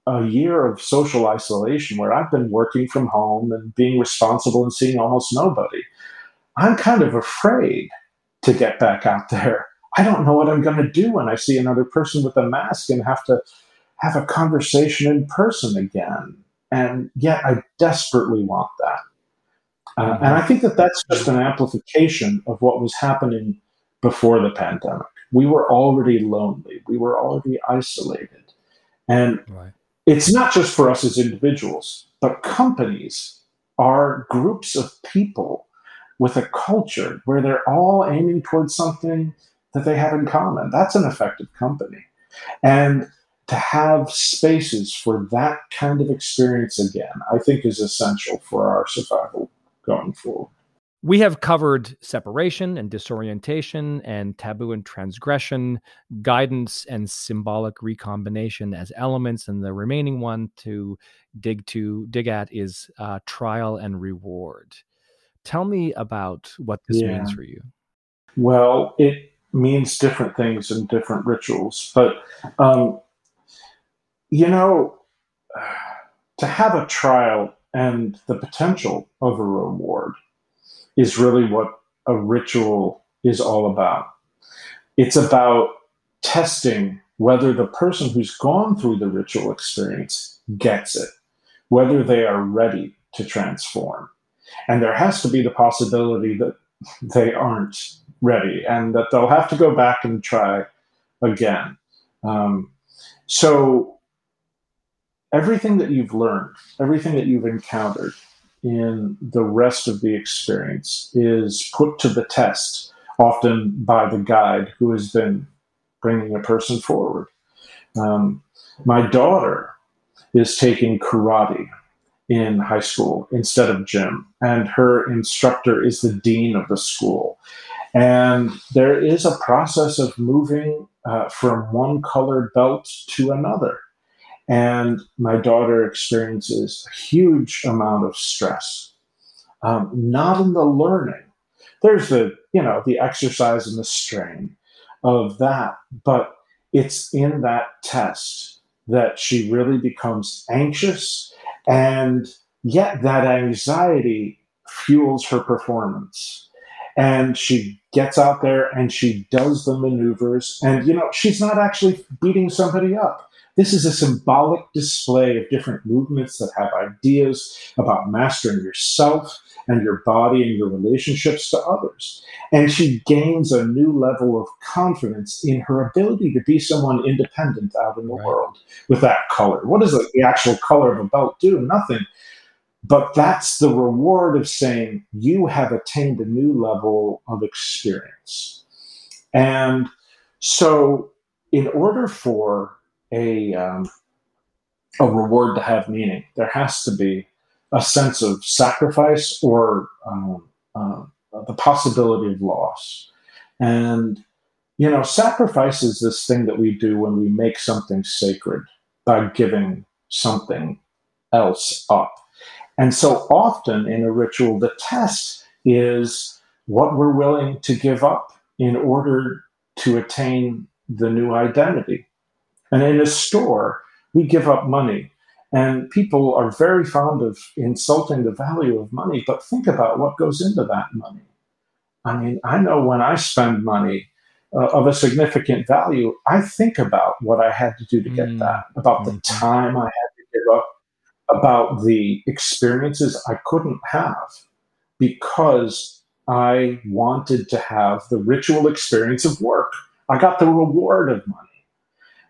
Speaker 1: a year of social isolation where I've been working from home and being responsible and seeing almost nobody, I'm kind of afraid to get back out there. I don't know what I'm going to do when I see another person with a mask and have to have a conversation in person again. And yet I desperately want that. Uh, and I think that that's just an amplification of what was happening before the pandemic. We were already lonely, we were already isolated. And right. it's not just for us as individuals, but companies are groups of people with a culture where they're all aiming towards something that they have in common. That's an effective company. And to have spaces for that kind of experience again, I think is essential for our survival going forward.
Speaker 2: We have covered separation and disorientation and taboo and transgression, guidance and symbolic recombination as elements, and the remaining one to dig to dig at is uh, trial and reward. Tell me about what this yeah. means for you.
Speaker 1: Well, it means different things in different rituals, but um, you know, to have a trial and the potential of a reward is really what a ritual is all about. It's about testing whether the person who's gone through the ritual experience gets it, whether they are ready to transform. And there has to be the possibility that they aren't ready and that they'll have to go back and try again. Um, so, everything that you've learned, everything that you've encountered in the rest of the experience is put to the test, often by the guide who has been bringing a person forward. Um, my daughter is taking karate in high school instead of gym, and her instructor is the dean of the school. And there is a process of moving uh, from one colored belt to another. And my daughter experiences a huge amount of stress, um, not in the learning. There's the, you know, the exercise and the strain of that, but it's in that test that she really becomes anxious and yet that anxiety fuels her performance and she gets out there and she does the maneuvers and you know she's not actually beating somebody up this is a symbolic display of different movements that have ideas about mastering yourself and your body and your relationships to others. And she gains a new level of confidence in her ability to be someone independent out in the right. world with that color. What does the actual color of a belt do? Nothing. But that's the reward of saying you have attained a new level of experience. And so, in order for a um, a reward to have meaning. There has to be a sense of sacrifice or um, uh, the possibility of loss. And you know, sacrifice is this thing that we do when we make something sacred by giving something else up. And so often in a ritual, the test is what we're willing to give up in order to attain the new identity. And in a store, we give up money. And people are very fond of insulting the value of money, but think about what goes into that money. I mean, I know when I spend money uh, of a significant value, I think about what I had to do to get mm. that, about the mm-hmm. time I had to give up, about the experiences I couldn't have because I wanted to have the ritual experience of work. I got the reward of money.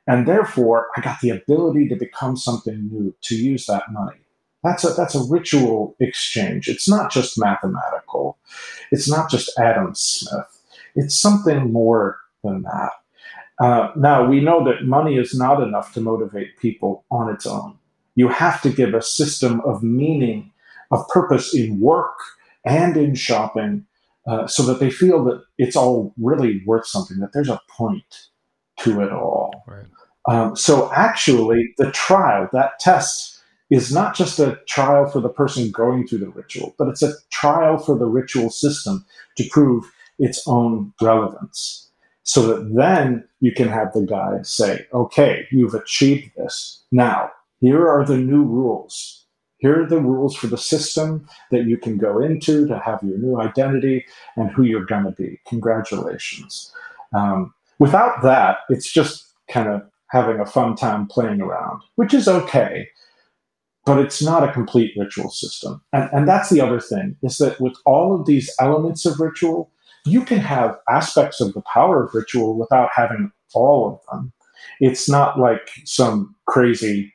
Speaker 1: And therefore, I got the ability to become something new, to use that money. That's a, that's a ritual exchange. It's not just mathematical. It's not just Adam Smith. It's something more than that. Uh, now, we know that money is not enough to motivate people on its own. You have to give a system of meaning, of purpose in work and in shopping uh, so that they feel that it's all really worth something, that there's a point to it all. Right. Um, so actually, the trial, that test, is not just a trial for the person going through the ritual, but it's a trial for the ritual system to prove its own relevance. So that then you can have the guide say, okay, you've achieved this. Now, here are the new rules. Here are the rules for the system that you can go into to have your new identity and who you're going to be. Congratulations. Um, without that, it's just kind of having a fun time playing around, which is okay, but it's not a complete ritual system. And, and that's the other thing is that with all of these elements of ritual, you can have aspects of the power of ritual without having all of them. It's not like some crazy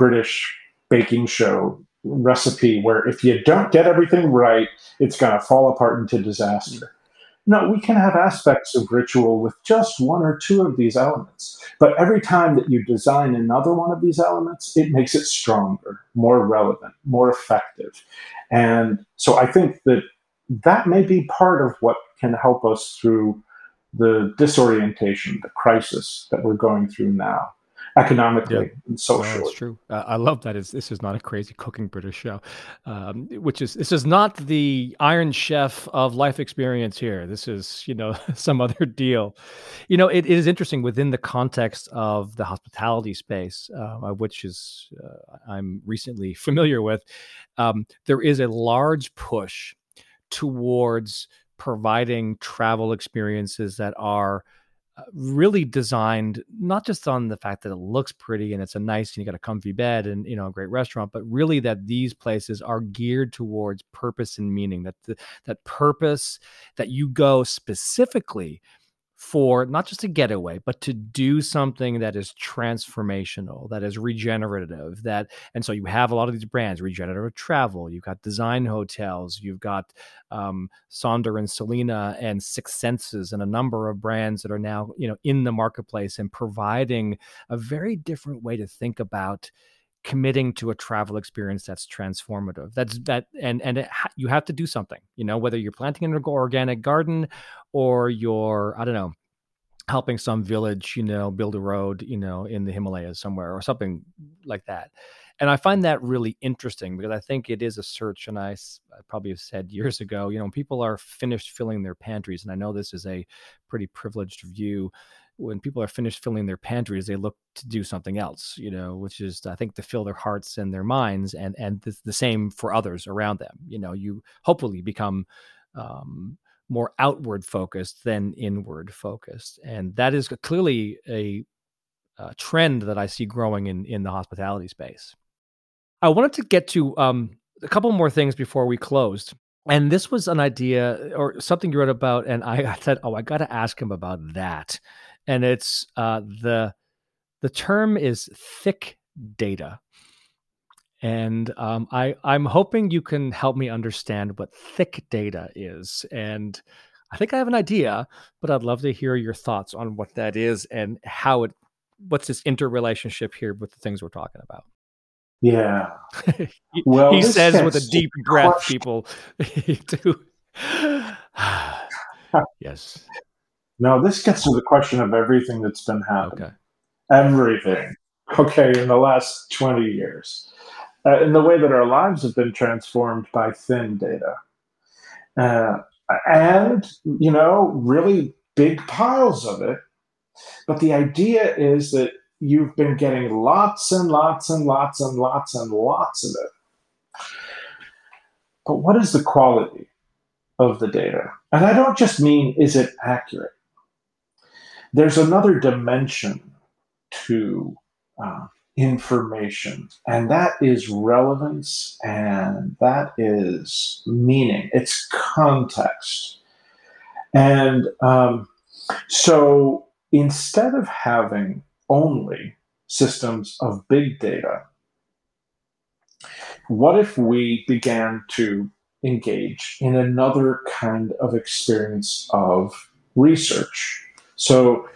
Speaker 1: British baking show recipe where if you don't get everything right, it's going to fall apart into disaster. No, we can have aspects of ritual with just one or two of these elements. But every time that you design another one of these elements, it makes it stronger, more relevant, more effective. And so I think that that may be part of what can help us through the disorientation, the crisis that we're going through now. Economically yeah. and socially.
Speaker 2: No, that's true. Uh, I love that. It's, this is not a crazy cooking British show, um, which is this is not the Iron Chef of life experience here. This is you know some other deal. You know, it, it is interesting within the context of the hospitality space, uh, which is uh, I'm recently familiar with. Um, there is a large push towards providing travel experiences that are really designed not just on the fact that it looks pretty and it's a nice and you got a comfy bed and you know a great restaurant but really that these places are geared towards purpose and meaning that the, that purpose that you go specifically for not just a getaway, but to do something that is transformational, that is regenerative. That and so you have a lot of these brands, regenerative travel. You've got design hotels. You've got um, Sonder and Selina and Six Senses, and a number of brands that are now you know in the marketplace and providing a very different way to think about committing to a travel experience that's transformative that's that and and ha- you have to do something you know whether you're planting an organic garden or you're i don't know helping some village you know build a road you know in the himalayas somewhere or something like that. And i find that really interesting because i think it is a search and i, I probably have said years ago you know people are finished filling their pantries and i know this is a pretty privileged view when people are finished filling their pantries, they look to do something else, you know, which is I think to fill their hearts and their minds, and and the, the same for others around them. You know, you hopefully become um, more outward focused than inward focused, and that is clearly a, a, trend that I see growing in in the hospitality space. I wanted to get to um, a couple more things before we closed. And this was an idea or something you wrote about, and I said, "Oh, I got to ask him about that." And it's uh, the the term is thick data, and um, I I'm hoping you can help me understand what thick data is, and I think I have an idea, but I'd love to hear your thoughts on what that is and how it what's this interrelationship here with the things we're talking about.
Speaker 1: Yeah.
Speaker 2: he, well, he says with a deep breath, people do. yes.
Speaker 1: Now, this gets to the question of everything that's been happening.
Speaker 2: Okay.
Speaker 1: Everything. Okay, in the last 20 years. Uh, in the way that our lives have been transformed by thin data. Uh, and, you know, really big piles of it. But the idea is that you've been getting lots and lots and lots and lots and lots of it. But what is the quality of the data? And I don't just mean is it accurate? There's another dimension to uh, information, and that is relevance and that is meaning, it's context. And um, so instead of having only systems of big data, what if we began to engage in another kind of experience of research? So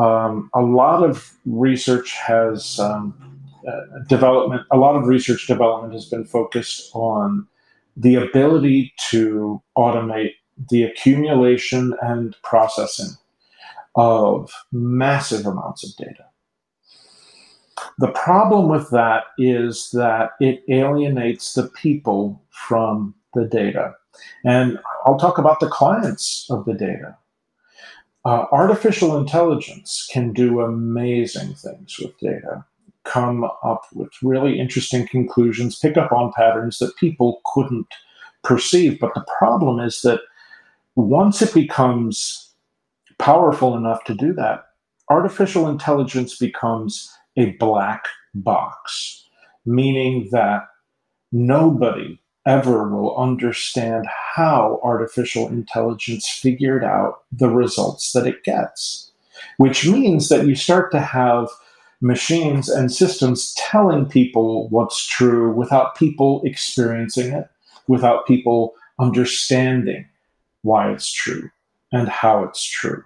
Speaker 1: um, a lot of research has um, uh, development. A lot of research development has been focused on the ability to automate the accumulation and processing of massive amounts of data. The problem with that is that it alienates the people from the data. And I'll talk about the clients of the data. Uh, artificial intelligence can do amazing things with data, come up with really interesting conclusions, pick up on patterns that people couldn't perceive. But the problem is that once it becomes powerful enough to do that, artificial intelligence becomes a black box, meaning that nobody ever will understand how artificial intelligence figured out the results that it gets. Which means that you start to have machines and systems telling people what's true without people experiencing it, without people understanding why it's true and how it's true.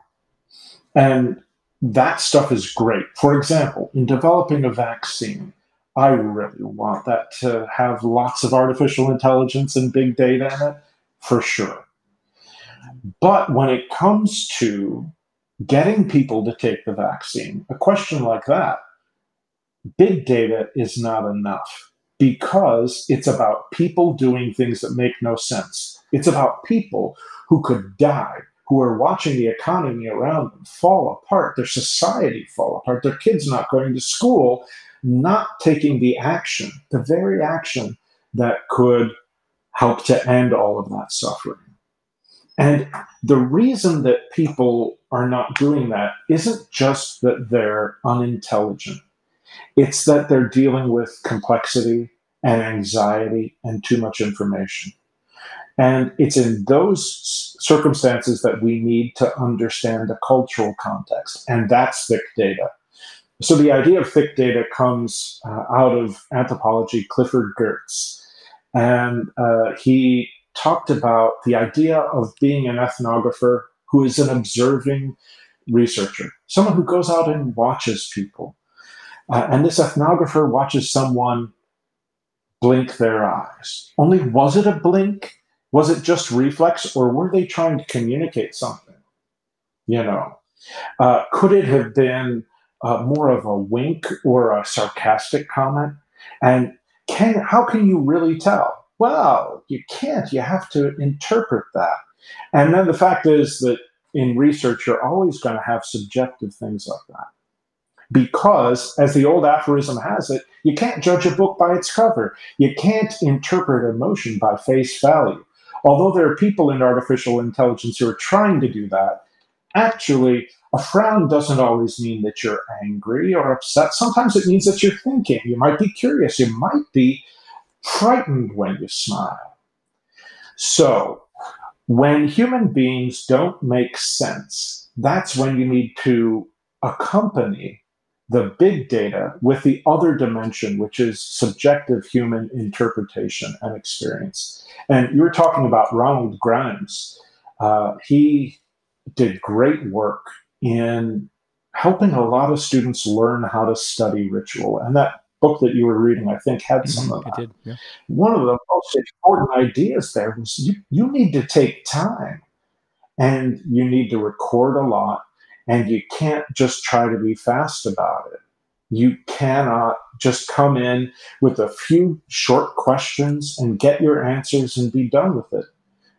Speaker 1: And that stuff is great. For example, in developing a vaccine, I really want that to have lots of artificial intelligence and big data in it, for sure. But when it comes to getting people to take the vaccine, a question like that big data is not enough because it's about people doing things that make no sense. It's about people who could die, who are watching the economy around them fall apart, their society fall apart, their kids not going to school, not taking the action, the very action that could help to end all of that suffering. And the reason that people are not doing that isn't just that they're unintelligent, it's that they're dealing with complexity and anxiety and too much information. And it's in those circumstances that we need to understand the cultural context, and that's thick data. So the idea of thick data comes uh, out of anthropology, Clifford Geertz. And uh, he talked about the idea of being an ethnographer who is an observing researcher, someone who goes out and watches people. Uh, and this ethnographer watches someone blink their eyes. Only was it a blink? Was it just reflex, or were they trying to communicate something? You know, uh, could it have been uh, more of a wink or a sarcastic comment? And can how can you really tell? Well, you can't. You have to interpret that. And then the fact is that in research, you're always going to have subjective things like that. Because, as the old aphorism has it, you can't judge a book by its cover. You can't interpret emotion by face value. Although there are people in artificial intelligence who are trying to do that, actually, a frown doesn't always mean that you're angry or upset. Sometimes it means that you're thinking. You might be curious. You might be frightened when you smile. So, when human beings don't make sense, that's when you need to accompany the big data with the other dimension, which is subjective human interpretation and experience. And you were talking about Ronald Grimes. Uh, he did great work in helping a lot of students learn how to study ritual. And that book that you were reading, I think, had some mm-hmm, of that. Did, yeah. One of the most important ideas there was you, you need to take time and you need to record a lot and you can't just try to be fast about it. You cannot just come in with a few short questions and get your answers and be done with it.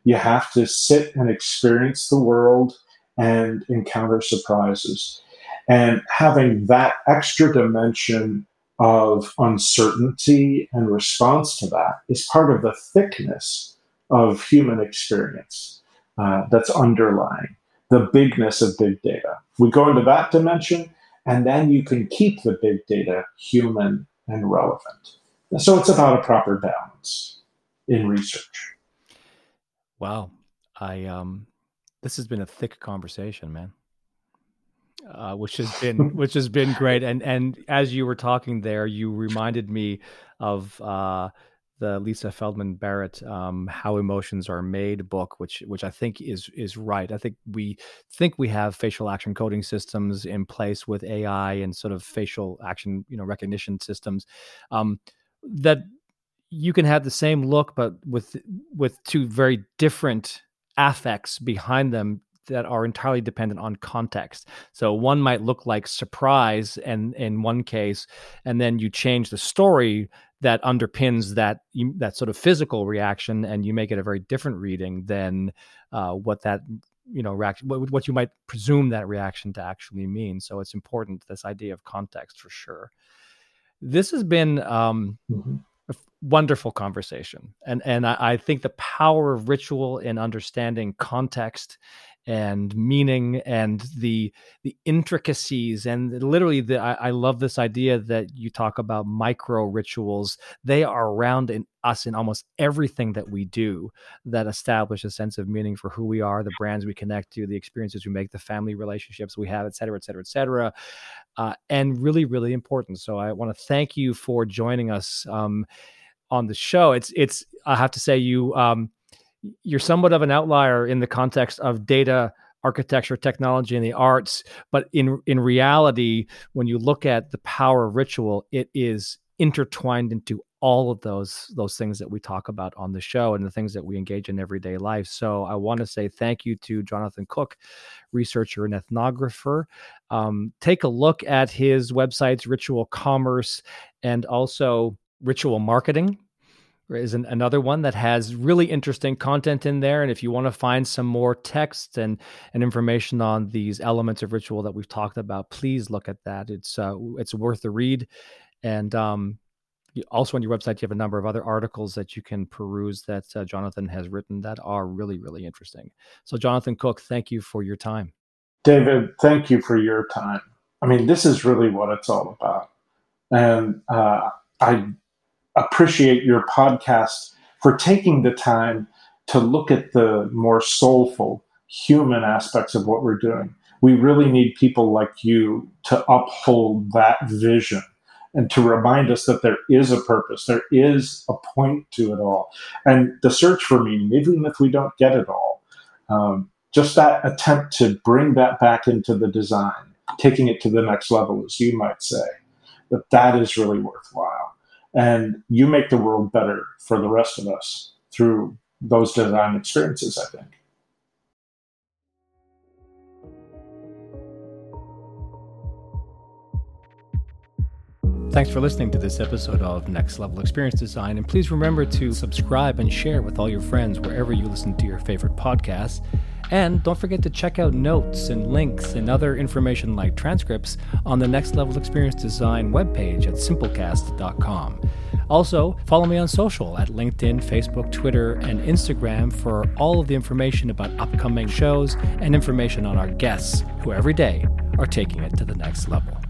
Speaker 1: You have to sit and experience the world and encounter surprises. And having that extra dimension of uncertainty and response to that is part of the thickness of human experience uh, that's underlying the bigness of big data. We go into that dimension, and then you can keep the big data human and relevant. So it's about a proper balance in research.
Speaker 2: Wow. I um this has been a thick conversation, man. Uh, which has been which has been great. And and as you were talking there, you reminded me of uh, the Lisa Feldman Barrett um, "How Emotions Are Made" book, which which I think is is right. I think we think we have facial action coding systems in place with AI and sort of facial action you know recognition systems um, that you can have the same look, but with with two very different affects behind them that are entirely dependent on context. So one might look like surprise and in one case, and then you change the story that underpins that that sort of physical reaction, and you make it a very different reading than uh, what that you know reaction what, what you might presume that reaction to actually mean. So it's important this idea of context for sure. This has been. Um, mm-hmm wonderful conversation. And and I, I, think the power of ritual in understanding context and meaning and the the intricacies and literally the I, I, love this idea that you talk about micro rituals. They are around in us in almost everything that we do that establish a sense of meaning for who we are the brands we connect to the experiences we make the family relationships we have et cetera et cetera et cetera. Uh, and really really important. So i want to thank you for joining us. Um, on the show it's it's i have to say you um, you're somewhat of an outlier in the context of data architecture technology and the arts but in in reality when you look at the power of ritual it is intertwined into all of those those things that we talk about on the show and the things that we engage in everyday life. So I want to say thank you to Jonathan Cook, researcher and ethnographer. Um, take a look at his websites, Ritual Commerce, and also Ritual Marketing is an, another one that has really interesting content in there. And if you want to find some more text and, and information on these elements of ritual that we've talked about, please look at that. It's uh, it's worth the read. And um, also on your website, you have a number of other articles that you can peruse that uh, Jonathan has written that are really, really interesting. So, Jonathan Cook, thank you for your time.
Speaker 1: David, thank you for your time. I mean, this is really what it's all about. And uh, I appreciate your podcast for taking the time to look at the more soulful human aspects of what we're doing. We really need people like you to uphold that vision and to remind us that there is a purpose, there is a point to it all. And the search for meaning, even if we don't get it all, um, just that attempt to bring that back into the design, taking it to the next level, as you might say, that that is really worthwhile. And you make the world better for the rest of us through those design experiences, I think.
Speaker 2: Thanks for listening to this episode of Next Level Experience Design. And please remember to subscribe and share with all your friends wherever you listen to your favorite podcasts. And don't forget to check out notes and links and other information like transcripts on the Next Level Experience Design webpage at simplecast.com. Also, follow me on social at LinkedIn, Facebook, Twitter, and Instagram for all of the information about upcoming shows and information on our guests who every day are taking it to the next level.